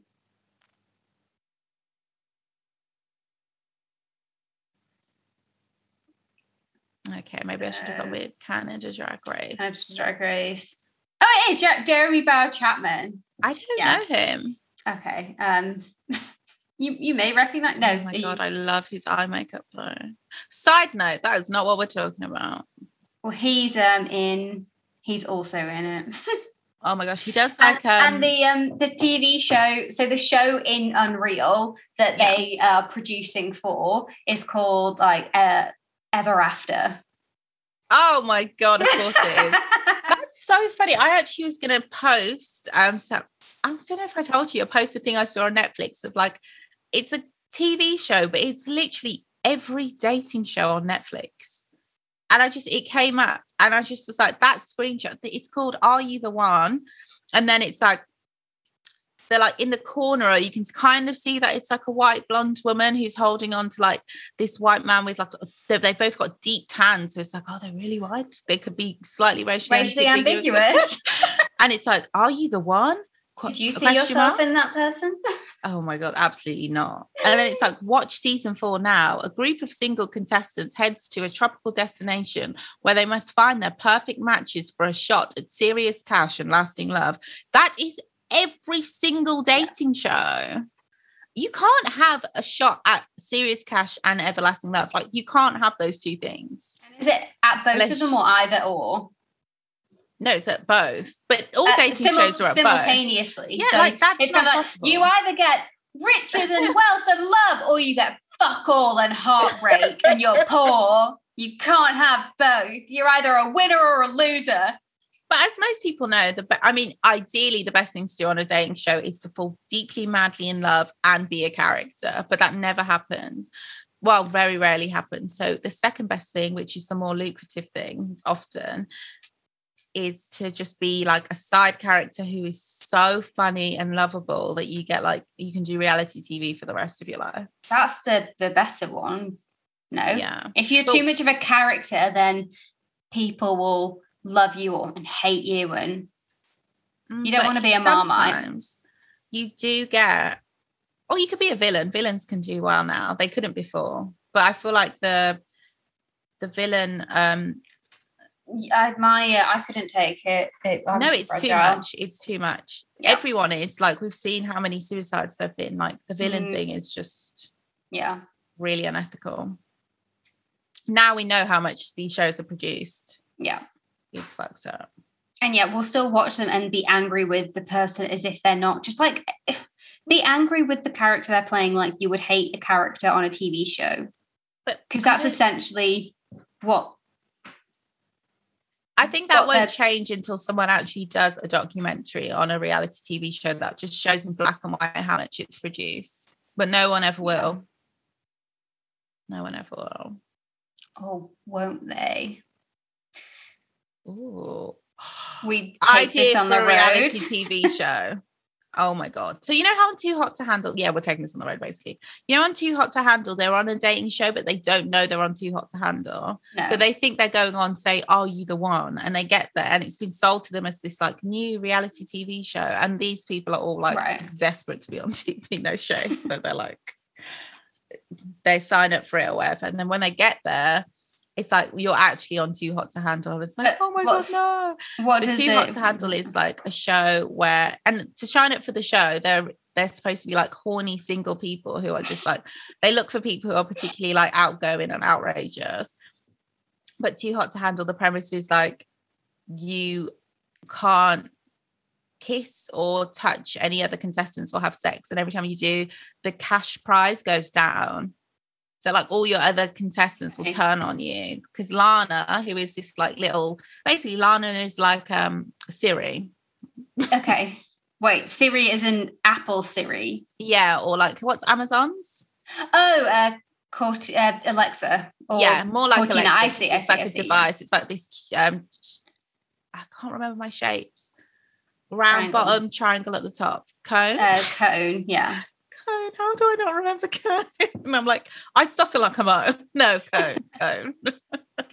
Okay, maybe I should have gone with Canada Drag Race. Canada's Drag Race. Oh, it is Jer- Jeremy Bauer Chapman. I don't Yeah. know him. Okay. Um, you you may recognize. No, oh my you- god, I love his eye makeup though. Side note, that is not what we're talking about. well, he's um in. He's also in it. Oh my gosh, he does and, like um and the um the TV show, so the show in Unreal that Yeah. they are producing for is called like uh, Ever After. Oh my god, of course it is. That's so funny. I actually was gonna post um so I don't know if I told you, I posted a thing I saw on Netflix of like it's a TV show, but it's literally every dating show on Netflix. And I just it came up and I just was like that screenshot. It's called Are You the One? And then it's like they're like in the corner, you can kind of see that it's like a white blonde woman who's holding on to like this white man with like a- they they've both got deep tans So it's like, oh, they're really white. They could be slightly racially, Racially ambiguous. and it's like, are you the one? Qu- Did you see yourself mark? in that person? Oh my god, absolutely not. And then it's like, watch season four now. A group of single contestants heads to a tropical destination where they must find their perfect matches for a shot at serious cash and lasting love. That is every single dating show. You can't have a shot at serious cash and everlasting love. Like you can't have those two things. Is it at both of them or either or? No, it's at both. But all Uh, dating simul- shows are at both. simultaneously. Yeah, So like that's it's not kind of possible. like you either get riches and wealth and love, or you get fuck all and heartbreak, and you're poor. You can't have both. You're either a winner or a loser. But as most people know, the be- I mean, ideally, the best thing to do on a dating show is to fall deeply, madly in love and be a character. But that never happens. Well, very rarely happens. So the second best thing, which is the more lucrative thing, often, is to just be like a side character who is so funny and lovable that you get like you can do reality TV for the rest of your life. That's the the better one. No. Yeah. If you're But- too much of a character, then people will love you or and hate you and You don't But wanna be a Marmite. You do get, or you could be a villain. Villains can do well now. They couldn't before. But I feel like the the villain, um, I uh, I couldn't take it. it no, it's too much. It's too much. Yeah. Everyone is like we've seen how many suicides there've been. Like the villain Mm. thing is just Yeah. really unethical. Now we know how much these shows are produced. Yeah. It's fucked up. And yeah, we'll still watch them and be angry with the person as if they're not. Just like be angry with the character they're playing, like you would hate a character on a TV show. But Because that's essentially what I think that won't change until someone actually does a documentary on a reality TV show that just shows in black and white how much it's produced. But no one ever will. No one ever will. oh won't they? Ooh. We take this Idea on for the reality. TV show. Oh my god! So you know how on Too Hot to Handle? Yeah, we're taking this on the road basically. You know, on Too Hot to Handle, they're on a dating show, but they don't know they're on Too Hot to Handle. No. So they think they're going on, say, Are you the one? And they get there, and it's been sold to them as this like new reality TV show. And these people are all like Right. desperate to be on TV, no shade. so they're like, they sign up for it or whatever. And then when they get there, it's like you're actually on Too Hot to Handle. It's like, oh my god, no. what so Too the- Hot to Handle is like a show where, and to shine it for the show, they're they're supposed to be like horny single people who are just like they look for people who are particularly like outgoing and outrageous. But Too Hot to Handle, the premise is like you can't kiss or touch any other contestants or have sex, and every time you do, the cash prize goes down. So like all your other contestants will turn on you because Lana, who is this like little, basically Lana is like um Siri, Okay. Wait, Siri is an Apple Siri. yeah, or like what's Amazon's? Oh, uh, Cort- uh, Alexa. Or yeah, more like Cortana. Alexa. I see. I see, like I a see, yeah. device. It's like this. Um, I can't remember my shapes. Round Triangle. bottom, triangle at the top, cone. Uh, cone. Yeah. Cone. How do I not remember cone? And I'm like, I stutter like I'm on. No, cone, cone.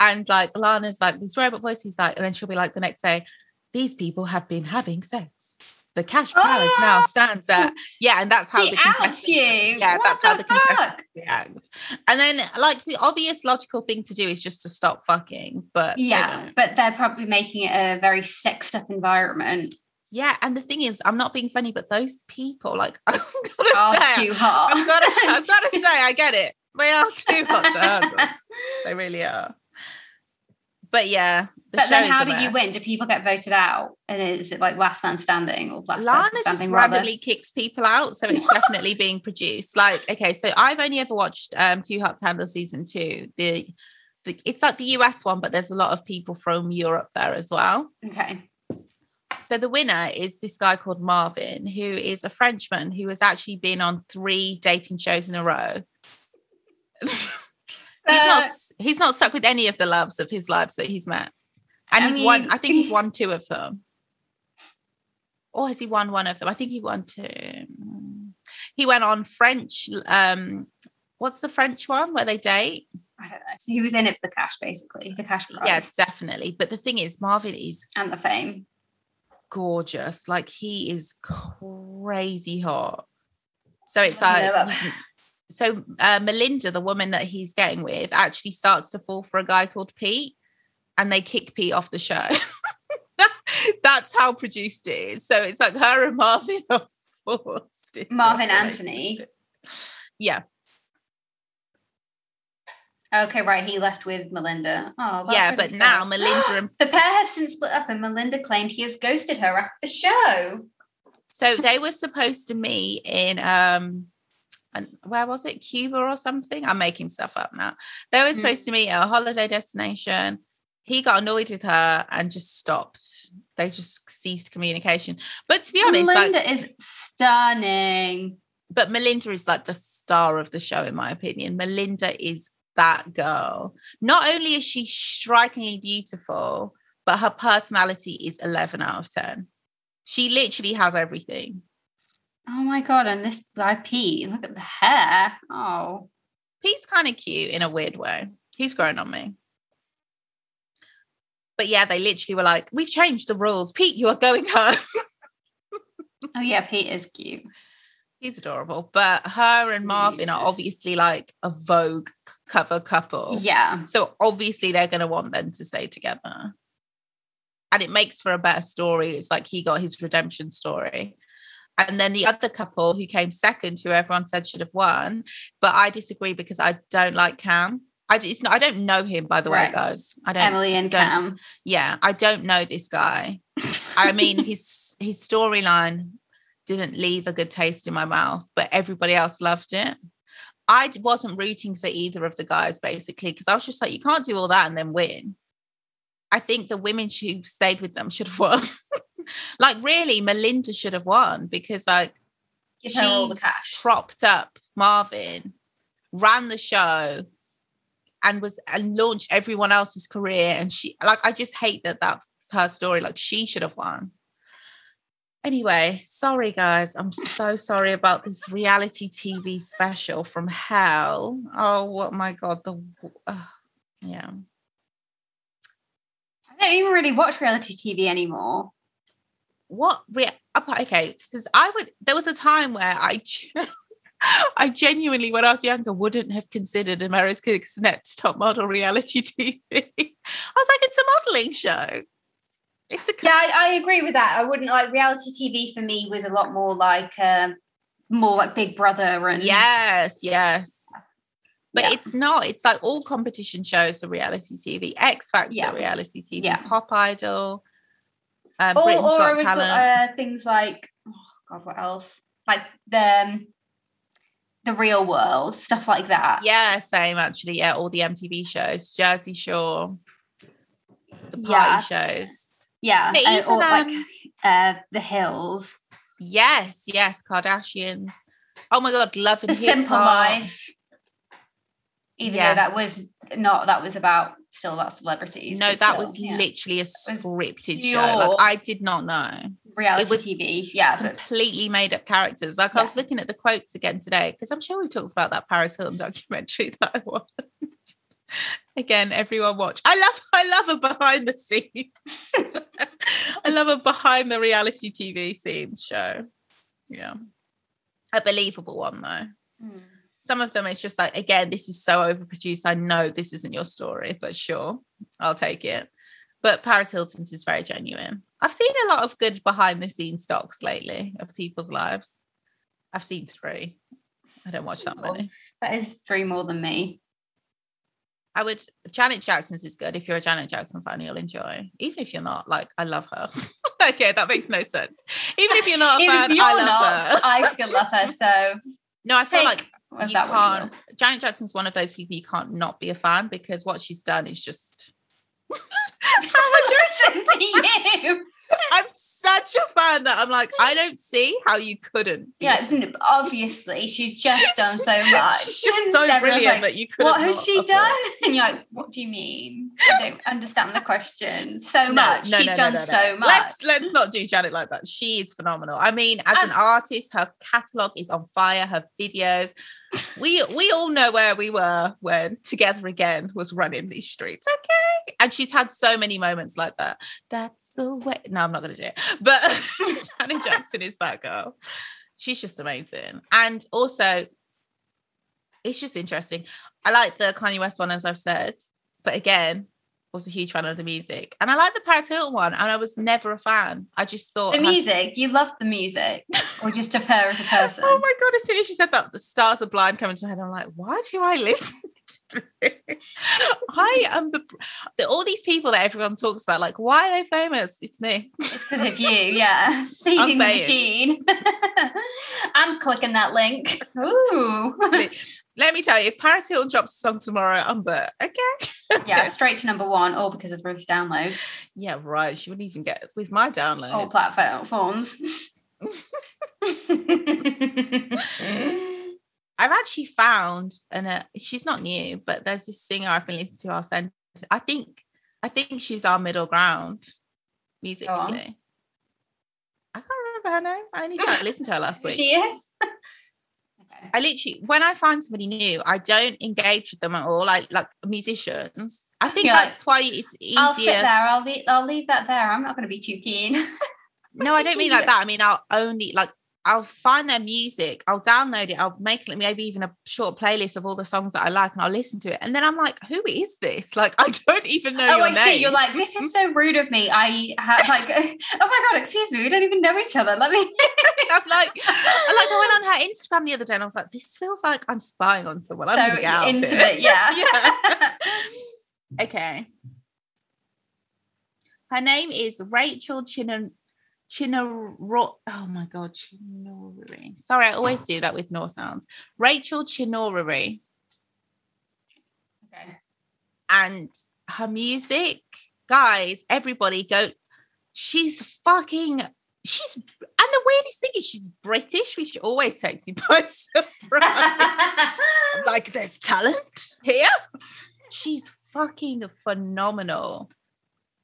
and like Lana's like this robot voice. He's like, and then she'll be like the next day, these people have been having sex. The cash prize now Oh! stands at yeah, and that's how He the contestants you. Yeah, what that's the how the contestants react. And then like the obvious logical thing to do is just to stop fucking. But Yeah, but they're probably making it a very sexed up environment. Yeah. And the thing is, I'm not being funny, but those people, like I'm gonna Are say, too hot. I've got to, I've got to say, I get it. They are too hot to handle. They really are. But yeah, the but show then how do you win? Do people get voted out? And is it like last man standing or last Lana person just standing rather? randomly kicks people out, so it's definitely being produced. Like, okay, so I've only ever watched um Too Hot to Handle season two. The, the it's like the US one, but there's a lot of people from Europe there as well. Okay. So the winner is this guy called Marvin, who is a Frenchman who has actually been on three dating shows in a row. he's not Uh, he's not stuck with any of the loves of his lives that he's met. And I he's won, I think he's won two of them. Or has he won one of them? I think he won two. He went on French. Um, what's the French one where they date? I don't know. So he was in it for the cash, basically, the cash prize Yes, definitely. But the thing is, Marvin is and the fame. Gorgeous. Like he is crazy hot. So it's like know about- you can- so uh, Melinda, the woman that he's getting with, actually starts to fall for a guy called Pete, and they kick Pete off the show. That's how produced it is. So it's like her and Marvin are forced. Marvin Anthony. Yeah, Okay, right. He left with Melinda. Oh, yeah, but sad. now Melinda and the pair have since split up, and Melinda claimed he has ghosted her after the show. So they were supposed to meet in um and where was it? Cuba or something? I'm making stuff up now. They were Mm. supposed to meet at a holiday destination. He got annoyed with her and just stopped. They just ceased communication. But to be honest, like, Melinda is stunning. but Melinda is like the star of the show, in my opinion. Melinda is that girl. Not only is she strikingly beautiful, but her personality is 11 out of 10. She literally has everything. Oh my god! And this guy Pete, look at the hair. Oh, Pete's kind of cute in a weird way. He's grown on me. But yeah, they literally were like, we've changed the rules. Pete, you are going home. oh yeah, Pete is cute. He's adorable. But her and Marvin are obviously like a Vogue cover couple. Yeah, So obviously they're going to want them to stay together. And it makes for a better story. It's like he got his redemption story. And then the other couple who came second, who everyone said should have won, but I disagree because I don't like Cam. I just, I don't know him, by the way, guys. I don't. Emily and don't- Cam. Yeah, I don't know this guy. I mean, his his storyline didn't leave a good taste in my mouth, but everybody else loved it. I wasn't rooting for either of the guys basically because I was just like, you can't do all that and then win. I think the women who stayed with them should have won. like, really, Melinda should have won because like Give her all She the cash. propped up Marvin, ran the show, and was and launched everyone else's career. And she like I just hate that that's her story. Like she should have won. Anyway, sorry guys. I'm so sorry about this reality TV special from hell. Oh, what my god, the uh, yeah. I don't even really watch reality TV anymore. What we okay? Because I would. There was a time where I. I genuinely, when I was younger, wouldn't have considered America's Next Top Model reality TV. I was like, it's a modeling show. It's a Yeah, I, I agree with that. I wouldn't like reality TV for me was a lot more like um more like Big Brother and yes, yes. But Yeah. it's not. It's like all competition shows are reality TV. X Factor Yeah. reality TV. Yeah. Pop Idol. Uh, or, Britain's or Got Talent. uh, things like oh god, what else? Like the um, the Real World stuff like that. yeah, same actually. Yeah, all the MTV shows, Jersey Shore, the party Yeah. shows. Yeah, But uh, even, or like um, uh, the Hills, Yes, yes, Kardashians. Oh my god, love and the Simple Hop. Life. even Yeah. though that was not that was about still about celebrities. No, that still, was yeah. literally a scripted show. Like I did not know. reality it was TV. Yeah, but Completely made up characters. Like I was looking at the quotes again today because I'm sure we talked about that Paris Hilton documentary that I watched. Again, everyone watch. I love I love a behind the scenes. I love a behind the reality TV scenes show. Yeah. A believable one though. Mm. Some of them it's just like, again, this is so overproduced. I know this isn't your story, but sure, I'll take it. But Paris Hilton's is very genuine. I've seen a lot of good behind the scenes docs lately of people's lives. I've seen three. I don't watch that many. that is three more than me. I would Janet Jackson's is good. If you're a Janet Jackson fan, you'll enjoy. Even if you're not, like I love her. okay, that makes no sense. Even if you're not a fan, if you're I love not, her. I still love her. So No, I feel like you that what you can't. Janet Jackson's one of those people you can't not be a fan because what she's done is just. How much listen to you? I'm such a fan that I'm like, I don't see how you couldn't. Yeah, obviously she's just done so much. She's just so everyone's brilliant like, that you couldn't. what has she done? And you're like, what do you mean? I don't understand the question. So No, much. no, She's no, done so much. Let's let's not do Janet like that. She is phenomenal. I mean, as an Um, artist, her catalog is on fire. Her videos. We we all know where we were when Together Again was running these streets. Okay, and she's had so many moments like that. That's the way. No, I'm not going to do it. But Janet Jackson is that girl. She's just amazing, and also it's just interesting. I like the Kanye West one, as I've said, but again, was a huge fan of the music, and I like the Paris Hilton one, and I was never a fan. I just thought the music, you love the music, or just of her as a oh person. Oh my god! As soon as she said that, the stars are blind coming to her head. I'm like, why do I listen? to this? I am the, the all these people that everyone talks about. Like, why are they famous? It's me. It's because of you, yeah. Feeding the machine. I'm clicking that link. Ooh. Let me tell you, if Paris Hilton drops a song tomorrow, I'm but okay. yeah, straight to number one, all because of Ruth's downloads, Yeah, right. She wouldn't even get with my download. all platforms. I've actually found, and uh, she's not new, but there's this singer I've been listening to. Our center. I think, I think she's our middle ground musically. I can't remember her name. I only started listening to her last week. she is. I literally, when I find somebody new, I don't engage with them at all. Like like musicians. I think You're like, that's why it's easier. I'll sit there. I'll leave. I'll leave that there. I'm not going to be too keen. no, I don't mean like that. I mean I'll only like I'll find their music, I'll download it, I'll make maybe even a short playlist of all the songs that I like, and I'll listen to it. And then I'm like, who is this? Like I don't even know oh, I name. see. You're like, this is so rude of me. I have like, oh my god, excuse me, we don't even know each other. Let me. I'm like, I like I went on her Instagram the other day and I was like, this feels like I'm spying on someone. I'm gonna so get into it, yeah. Yeah. Okay. Her name is Rachel Chinon Chinoro. Oh my god, Chinouriri. Sorry, I always do that with no sounds. Rachel Chinouriri. okay. And her music, guys, everybody go. She's fucking. She's and the weirdest thing is she's British, which always takes you by surprise. Like, there's talent here. She's fucking phenomenal.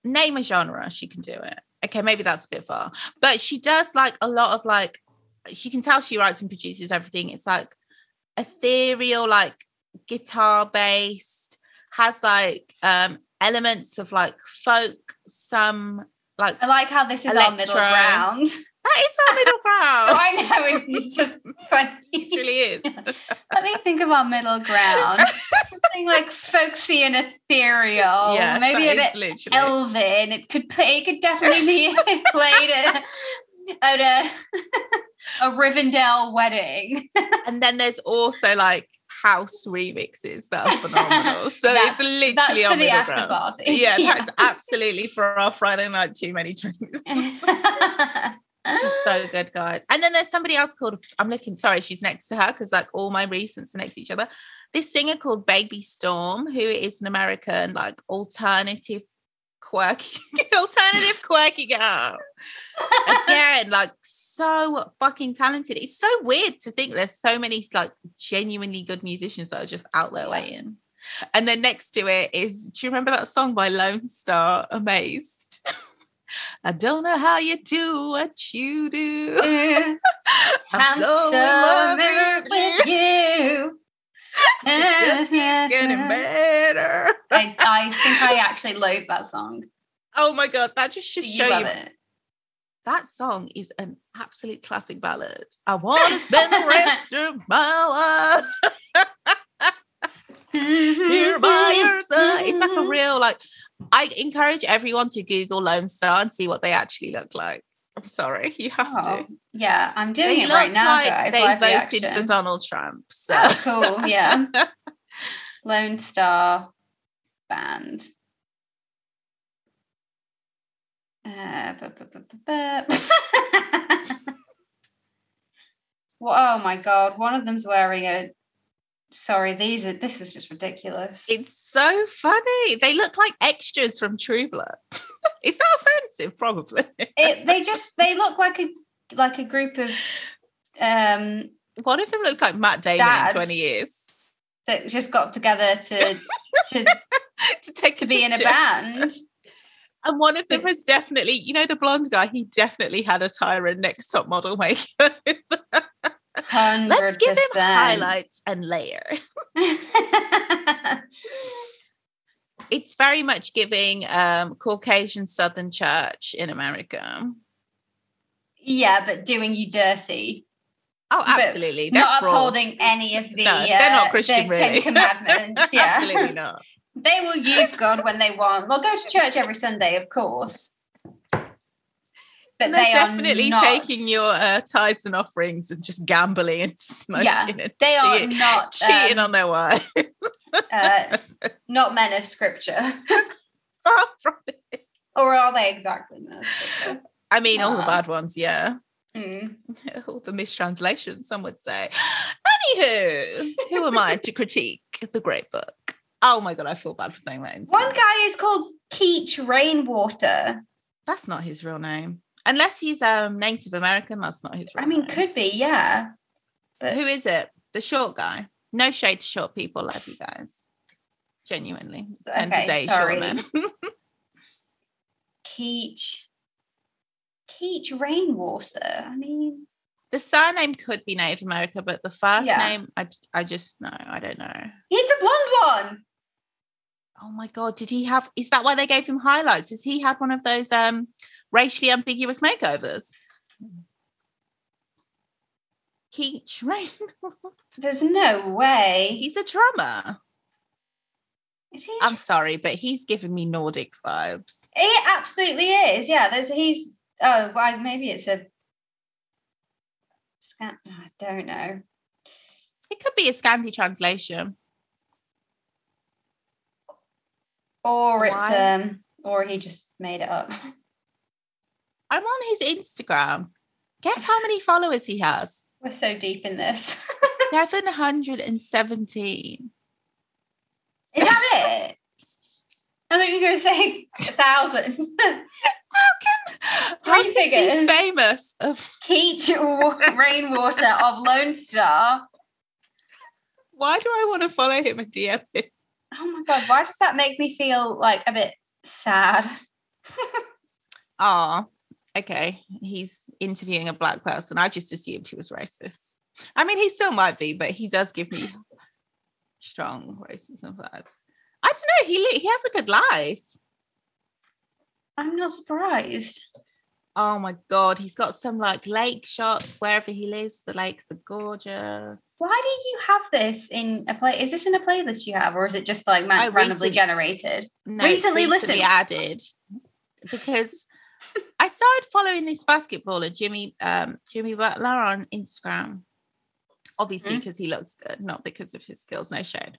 Name a genre, she can do it. Okay, maybe that's a bit far, but she does like a lot of like. You can tell she writes and produces everything. It's like ethereal, like guitar based. Has like um elements of like folk, some like I like how this is our middle Electro. ground. that is our middle Oh, ground. I know it's just funny. it really is. Let me think of our middle ground. Something like folksy and ethereal. yeah, maybe a bit literally. elven. It could play, it could definitely be played at, at a, a Rivendell wedding. and then there's also like house remixes that are phenomenal. So it's literally That's our for the after ground. party. Yeah, that's absolutely for our Friday night too many drinks. She's so ah. good, guys. And then there's somebody else called I'm looking. Sorry, she's next to her because like all my recents are next to each other. This singer called Baby Storm, who is an American like alternative quirky, alternative quirky girl. Again, like so fucking talented. It's so weird to think there's so many like genuinely good musicians that are just out there Yeah. waiting. And then next to it is, do you remember that song by Lonestar, Amazed? I don't know how you do what you do. I'm, I'm so, so in love with with you. It just keeps getting better. I, I think I actually loathe that song. Oh my god, that just should Do show you you it? that song is an absolute classic ballad. I want to spend the rest of my life mm-hmm. here by your side. It's like a mm-hmm. real like. I encourage everyone to Google Lonestar and see what they actually look like. I'm sorry, you have Oh, to. yeah, I'm doing They it look right now, like guys. they live voted reaction. for Donald Trump. So Oh, cool. Yeah. Lonestar Band. Uh, bu- bu- bu- well, oh my god! One of them's wearing a. Sorry, these are. This is just ridiculous. it's so funny. They look like extras from True Blood. is that offensive? Probably. it, they just. They look like a like a group of um One of them looks like Matt Damon in 20 years. that just got together to to to take to be in a band. And one of them has definitely, you know, the blonde guy, he definitely had a Tyra next top model makeover. Hundred Let's give him highlights and layer. It's very much giving um, Caucasian Southern Church in America. yeah, but doing you dirty. Oh, absolutely. They're not frauds. upholding any of the, No, uh, they're not Christian, the Ten really. Commandments. Yeah, absolutely not. they will use God when they want. They'll go to church every Sunday, of course, but They they're are definitely not, taking your uh, tithes and offerings and just gambling and smoking Yeah, and They are cheating, not cheating um, on their wife. uh, not men of Scripture, Far from it. or are they exactly men of Scripture? I mean, all the bad ones, yeah. Mm. all the mistranslations, some would say. Anywho, who am I to critique the great book? Oh my god, I feel bad for saying that. One guy is called Keech Rainwater. That's not his real name. Unless he's um Native American, that's not his I mean, name. could be, yeah. But Who is it? The short guy. No shade to short people, love you guys. Genuinely. Tend Okay, to date sorry. short men. Keech, Keech Rainwater. I mean, the surname could be Native American, but the first Yeah. name, I, I just know. I don't know. he's the blonde one. Oh my god, did he have is that why they gave him highlights? Has he had one of those um racially ambiguous makeovers? Keech Rain. There's no way. he's a drummer. Is he? I'm sorry, but he's giving me Nordic vibes. He absolutely is. Yeah. There's he's. Oh, well, maybe it's a. Scan. I don't know. It could be a Scandi translation. Or it's Why? um. Or he just made it up. I'm on his Instagram. Guess how many followers he has? We're so deep in this. 717. Is that it? I thought you were going to say a thousand. How can, how Three figures. famous of Keech Wa- Rainwater of Lonestar. why do I want to follow him and DM him? Oh my god, why does that make me feel like a bit sad? Oh, okay. He's interviewing a black person. I just assumed he was racist. I mean, he still might be, but he does give me strong racism vibes. I don't know. He he has a good life. I'm not surprised. Oh my god, he's got some like lake shots wherever he lives. The lakes are gorgeous. Why do you have this in a play? Is this in a playlist you have, or is it just like man- randomly generated? No, it's Recently listened. added because I started following this basketballer Jimmy um Jimmy Butler on Instagram. Obviously, Mm. because he looks good, not because of his skills. No shade.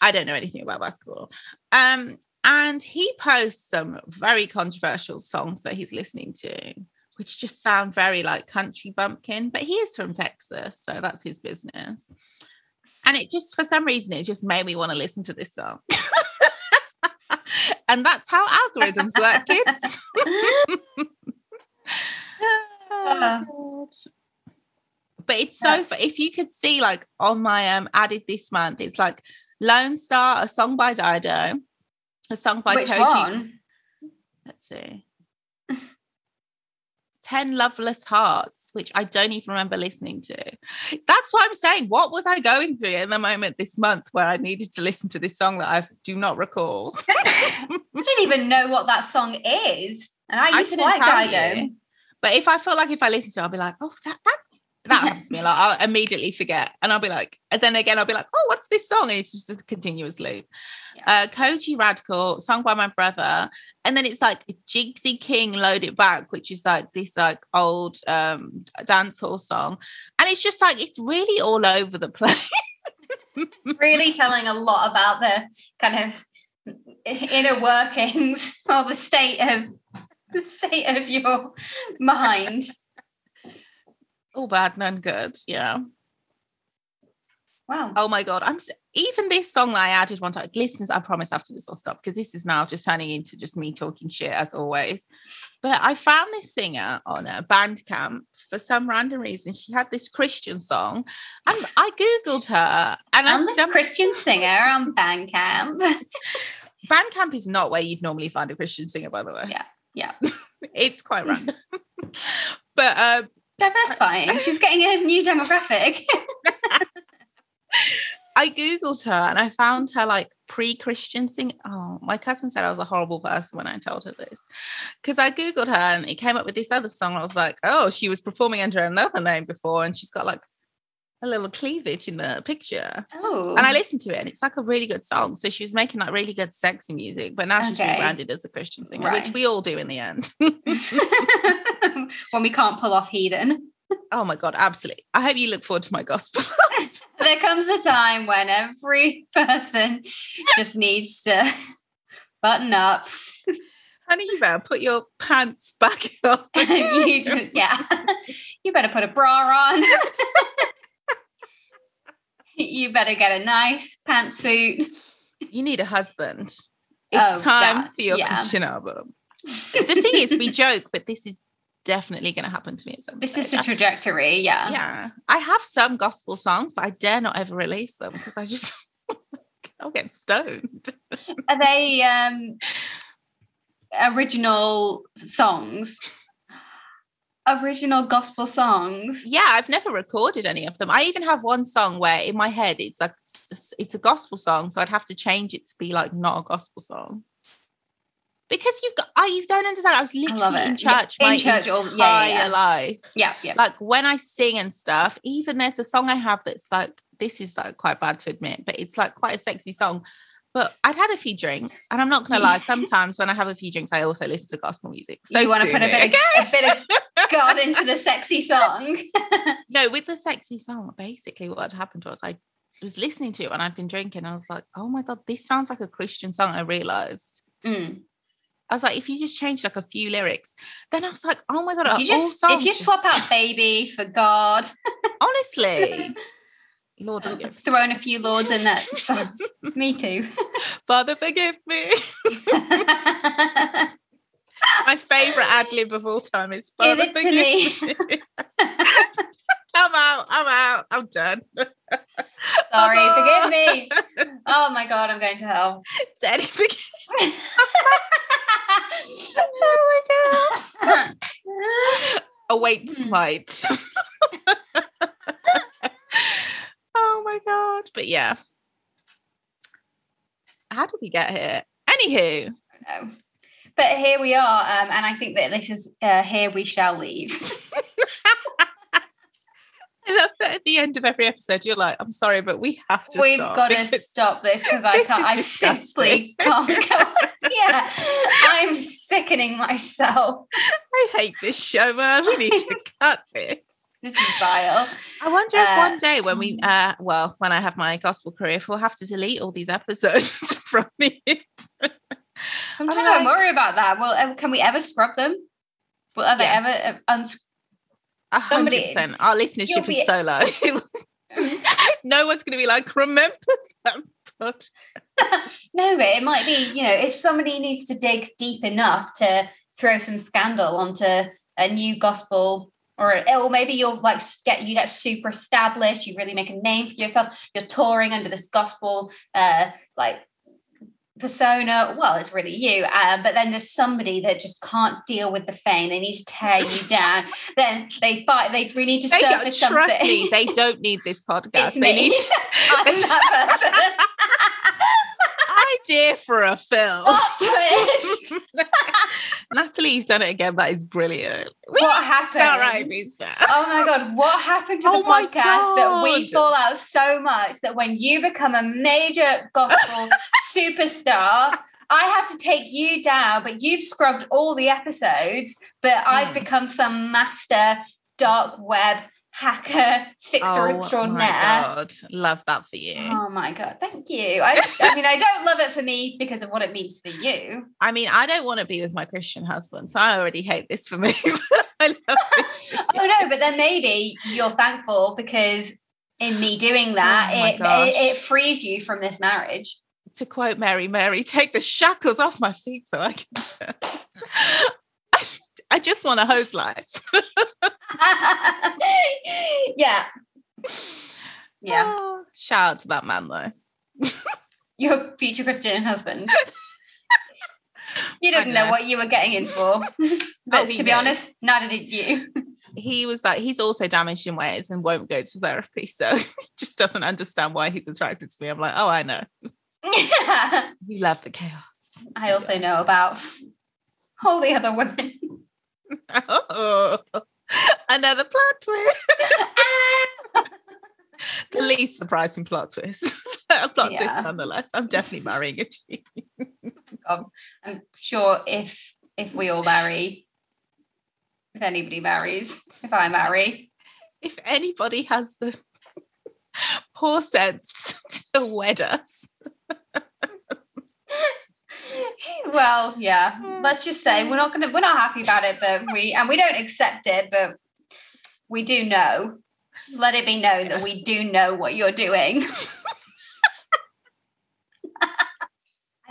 I don't know anything about basketball. Um, and he posts some very controversial songs that he's listening to, which just sound very like country bumpkin. But he is from Texas, so that's his business. And it just, for some reason, it just made me want to listen to this song. and that's how algorithms work, kids. Oh, but it's so if you could see like on my um added this month, it's like Lonestar, a song by Dido, a song by Which Kojey. one? Let's see. 10 Loveless Hearts, which I don't even remember listening to. That's what I'm saying. What was I going through in the moment this month where I needed to listen to this song that I do not recall? I didn't even know what that song is. And I I used to couldn't like Dido. you. But if I feel like if I listen to it, I'll be like, oh, that that that happens to me a lot. I'll immediately forget. And I'll be like, and then again, I'll be like, oh, what's this song? And it's just a continuous loop. Uh Kojey Radical, sung by my brother. And then it's like Jigsy King Load It Back, which is like this like old um dance hall song. And it's just like it's really all over the place. Really telling a lot about the kind of inner workings or the state of the state of your mind. All bad, none good. Yeah. Wow. Oh my god, I'm even this song that I added one time. Listeners, I promise after this I'll stop because this is now just turning into just me talking shit as always. But I found this singer on a Bandcamp for some random reason. She had this Christian song, and I googled her, and I I'm this stumbled- Christian singer on Bandcamp. Bandcamp is not where you'd normally find a Christian singer, by the way. Yeah, yeah. it's quite random. but um, Diversifying. She's getting a new demographic. I googled her and I found her like pre-Christian sing. Oh, my cousin said I was a horrible person when I told her this because I googled her and it came up with this other song. I was like, oh, she was performing under another name before, and she's got like a little cleavage in the picture. Oh. And I oh. listened to it, and it's like a really good song. So she was making like really good sexy music, but now she's Okay. rebranded as a Christian singer, which we all do in the end. when we can't pull off heathen. oh my god, absolutely! I hope you look forward to my gospel. There comes a time when every person just needs to button up. Honey, you better put your pants back on. you just, yeah. You better put a bra on. you better get a nice pantsuit. you need a husband. It's Oh, time yeah, for your yeah. Christian album. the thing is, we joke, but this is definitely going to happen to me at some point. This stage. is the trajectory. Yeah. yeah, I have some gospel songs, but I dare not ever release them because I just I'll get stoned. Are they um original songs? Original gospel songs. Yeah, I've never recorded any of them. I even have one song where in my head it's like it's a gospel song, so I'd have to change it to be like not a gospel song. Because you've got, I you don't understand. I was literally in it. Yeah, church in my church all- entire yeah, yeah, yeah. life. Yeah, yeah. like when I sing and stuff, even there's a song I have that's like this is like quite bad to admit, but it's like quite a sexy song. But I'd had a few drinks, and I'm not gonna lie. Sometimes when I have a few drinks, I also listen to gospel music. So you want to put a bit, of, a bit of God into the sexy song. no, with the sexy song, basically what had happened was I was listening to it when I'd been drinking. I was like, oh my god, this sounds like a Christian song. I realized. Mm. I was like, if you just change like a few lyrics, then I was like, oh my god, If you just if you just- swap out baby for God, honestly, Lord forgive, throwing a few lords in that. Me too. Father forgive me. My favorite ad lib of all time is Give Father it to forgive me. me. I'm out. I'm out. I'm done. Sorry, forgive me. Oh my god, I'm going to hell. Daddy forgive. me. Oh my god. Await Hmm. smite. Oh my god. But yeah. How did we get here? Anywho, no. But here we are, um, and I think that this is uh, here we shall leave. I love that at the end of every episode, you're like, I'm sorry, but we have to We've got to stop this because I can't. I simply can't go. yeah, I'm sickening myself. I hate this show, man. We need to cut this. This is vile. I wonder if Uh, one day when we, uh, well, when I have my gospel career, if we'll have to delete all these episodes from it. Sometimes I'm I like- worry about that. Well, uh, can we ever scrub them? Will ever Yeah. ever uh, uns- Somebody- hundred percent. Our You'll listenership be- is so low. no one's going to be like, remember that no, but it might be, you know, if somebody needs to dig deep enough to throw some scandal onto a new gospel or or maybe you'll like get you get super established you really make a name for yourself you're touring under this gospel uh like persona well it's really you uh, but then there's somebody that just can't deal with the fame they need to tear you down then they fight they really need to They don't, trust something me, they don't need this podcast. it's they me need I'm that person idea for a film. Natalie, you've done it again. That is brilliant. What happened? All right, Lisa. Oh my god, what happened to the Oh my podcast that we fall out so much that when you become a major gospel superstar, I have to take you down, but you've scrubbed all the episodes, but I've Mm. become some master dark web hacker fixer Oh my extraordinaire. God. Love that for you. Oh my god, thank you. I, I mean, I don't love it for me because of what it means for you. I mean, I don't want to be with my Christian husband, so I already hate this for me. I love this. Oh no, but then maybe you're thankful because in me doing oh that, Oh it, it it frees you from this marriage. To quote Mary, Mary, take the shackles off my feet so I can. I just want a hose life. yeah, yeah. Ah, oh, shout out to that man though. Your future Christian husband. You didn't know. know what you were getting in for. but Oh, to be knew. honest, neither did you. He was like, he's also damaged in ways and won't go to therapy. So he just doesn't understand why he's attracted to me. I'm like, oh, I know. Yeah. You love the chaos. I also know about all the other women. Oh, another plot twist. the least surprising plot twist. a plot twist nonetheless. I'm definitely marrying a G. I'm sure if if we all marry, if anybody marries, if I marry, If anybody has the poor sense to wed us, well, yeah. Hmm. Let's just say we're not gonna we're not happy about it, but we and we don't accept it, but we do know. Let it be known that we do know what you're doing. and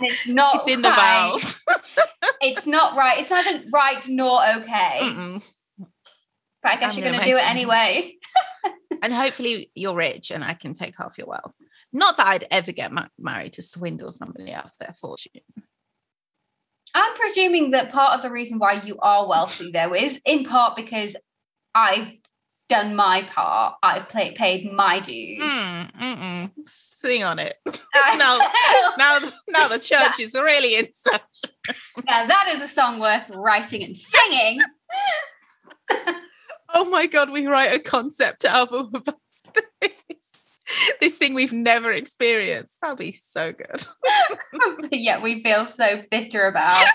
it's not it's in the right. vows. It's not right. It's neither right nor okay. Mm-mm. But I guess I'm you're gonna gonna do it. anyway. And hopefully you're rich and I can take half your wealth. Not that I'd ever get ma- married to swindle somebody out of their fortune. I'm presuming that part of the reason why you are wealthy, though, is in part because I've done my part. I've played, paid my dues. Mm. Sing on it. I- now, now, now the church is really in such. now that is a song worth writing and singing. Oh my god, we write a concept album about this. This thing we've never experienced. That'd be so good. yet we feel so bitter about.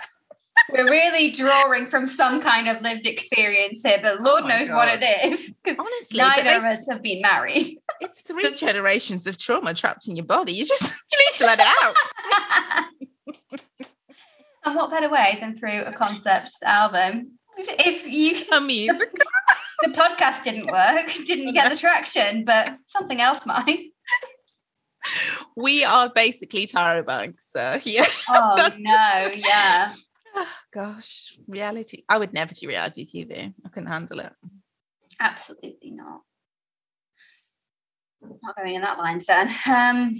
We're really drawing from some kind of lived experience here, but Lord Oh knows what it is. it is. 'cause Honestly, neither of us have been married. it's three generations of trauma trapped in your body. You just you need to let it out. and what better way than through a concept album? If, you A music. the podcast didn't work, didn't get the traction, but something else might. We are basically Tyra Banks. So yeah. Oh no, yeah. Oh, gosh, reality. I would never do reality TV. I couldn't handle it. Absolutely not. Not going in that line, son. Um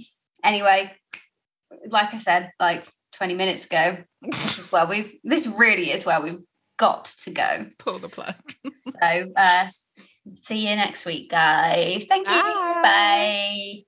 anyway, like I said, like 20 minutes ago, this is where we this really is where we've got to go. Pull the plug. So uh see you next week, guys. Thank you. Bye. Bye.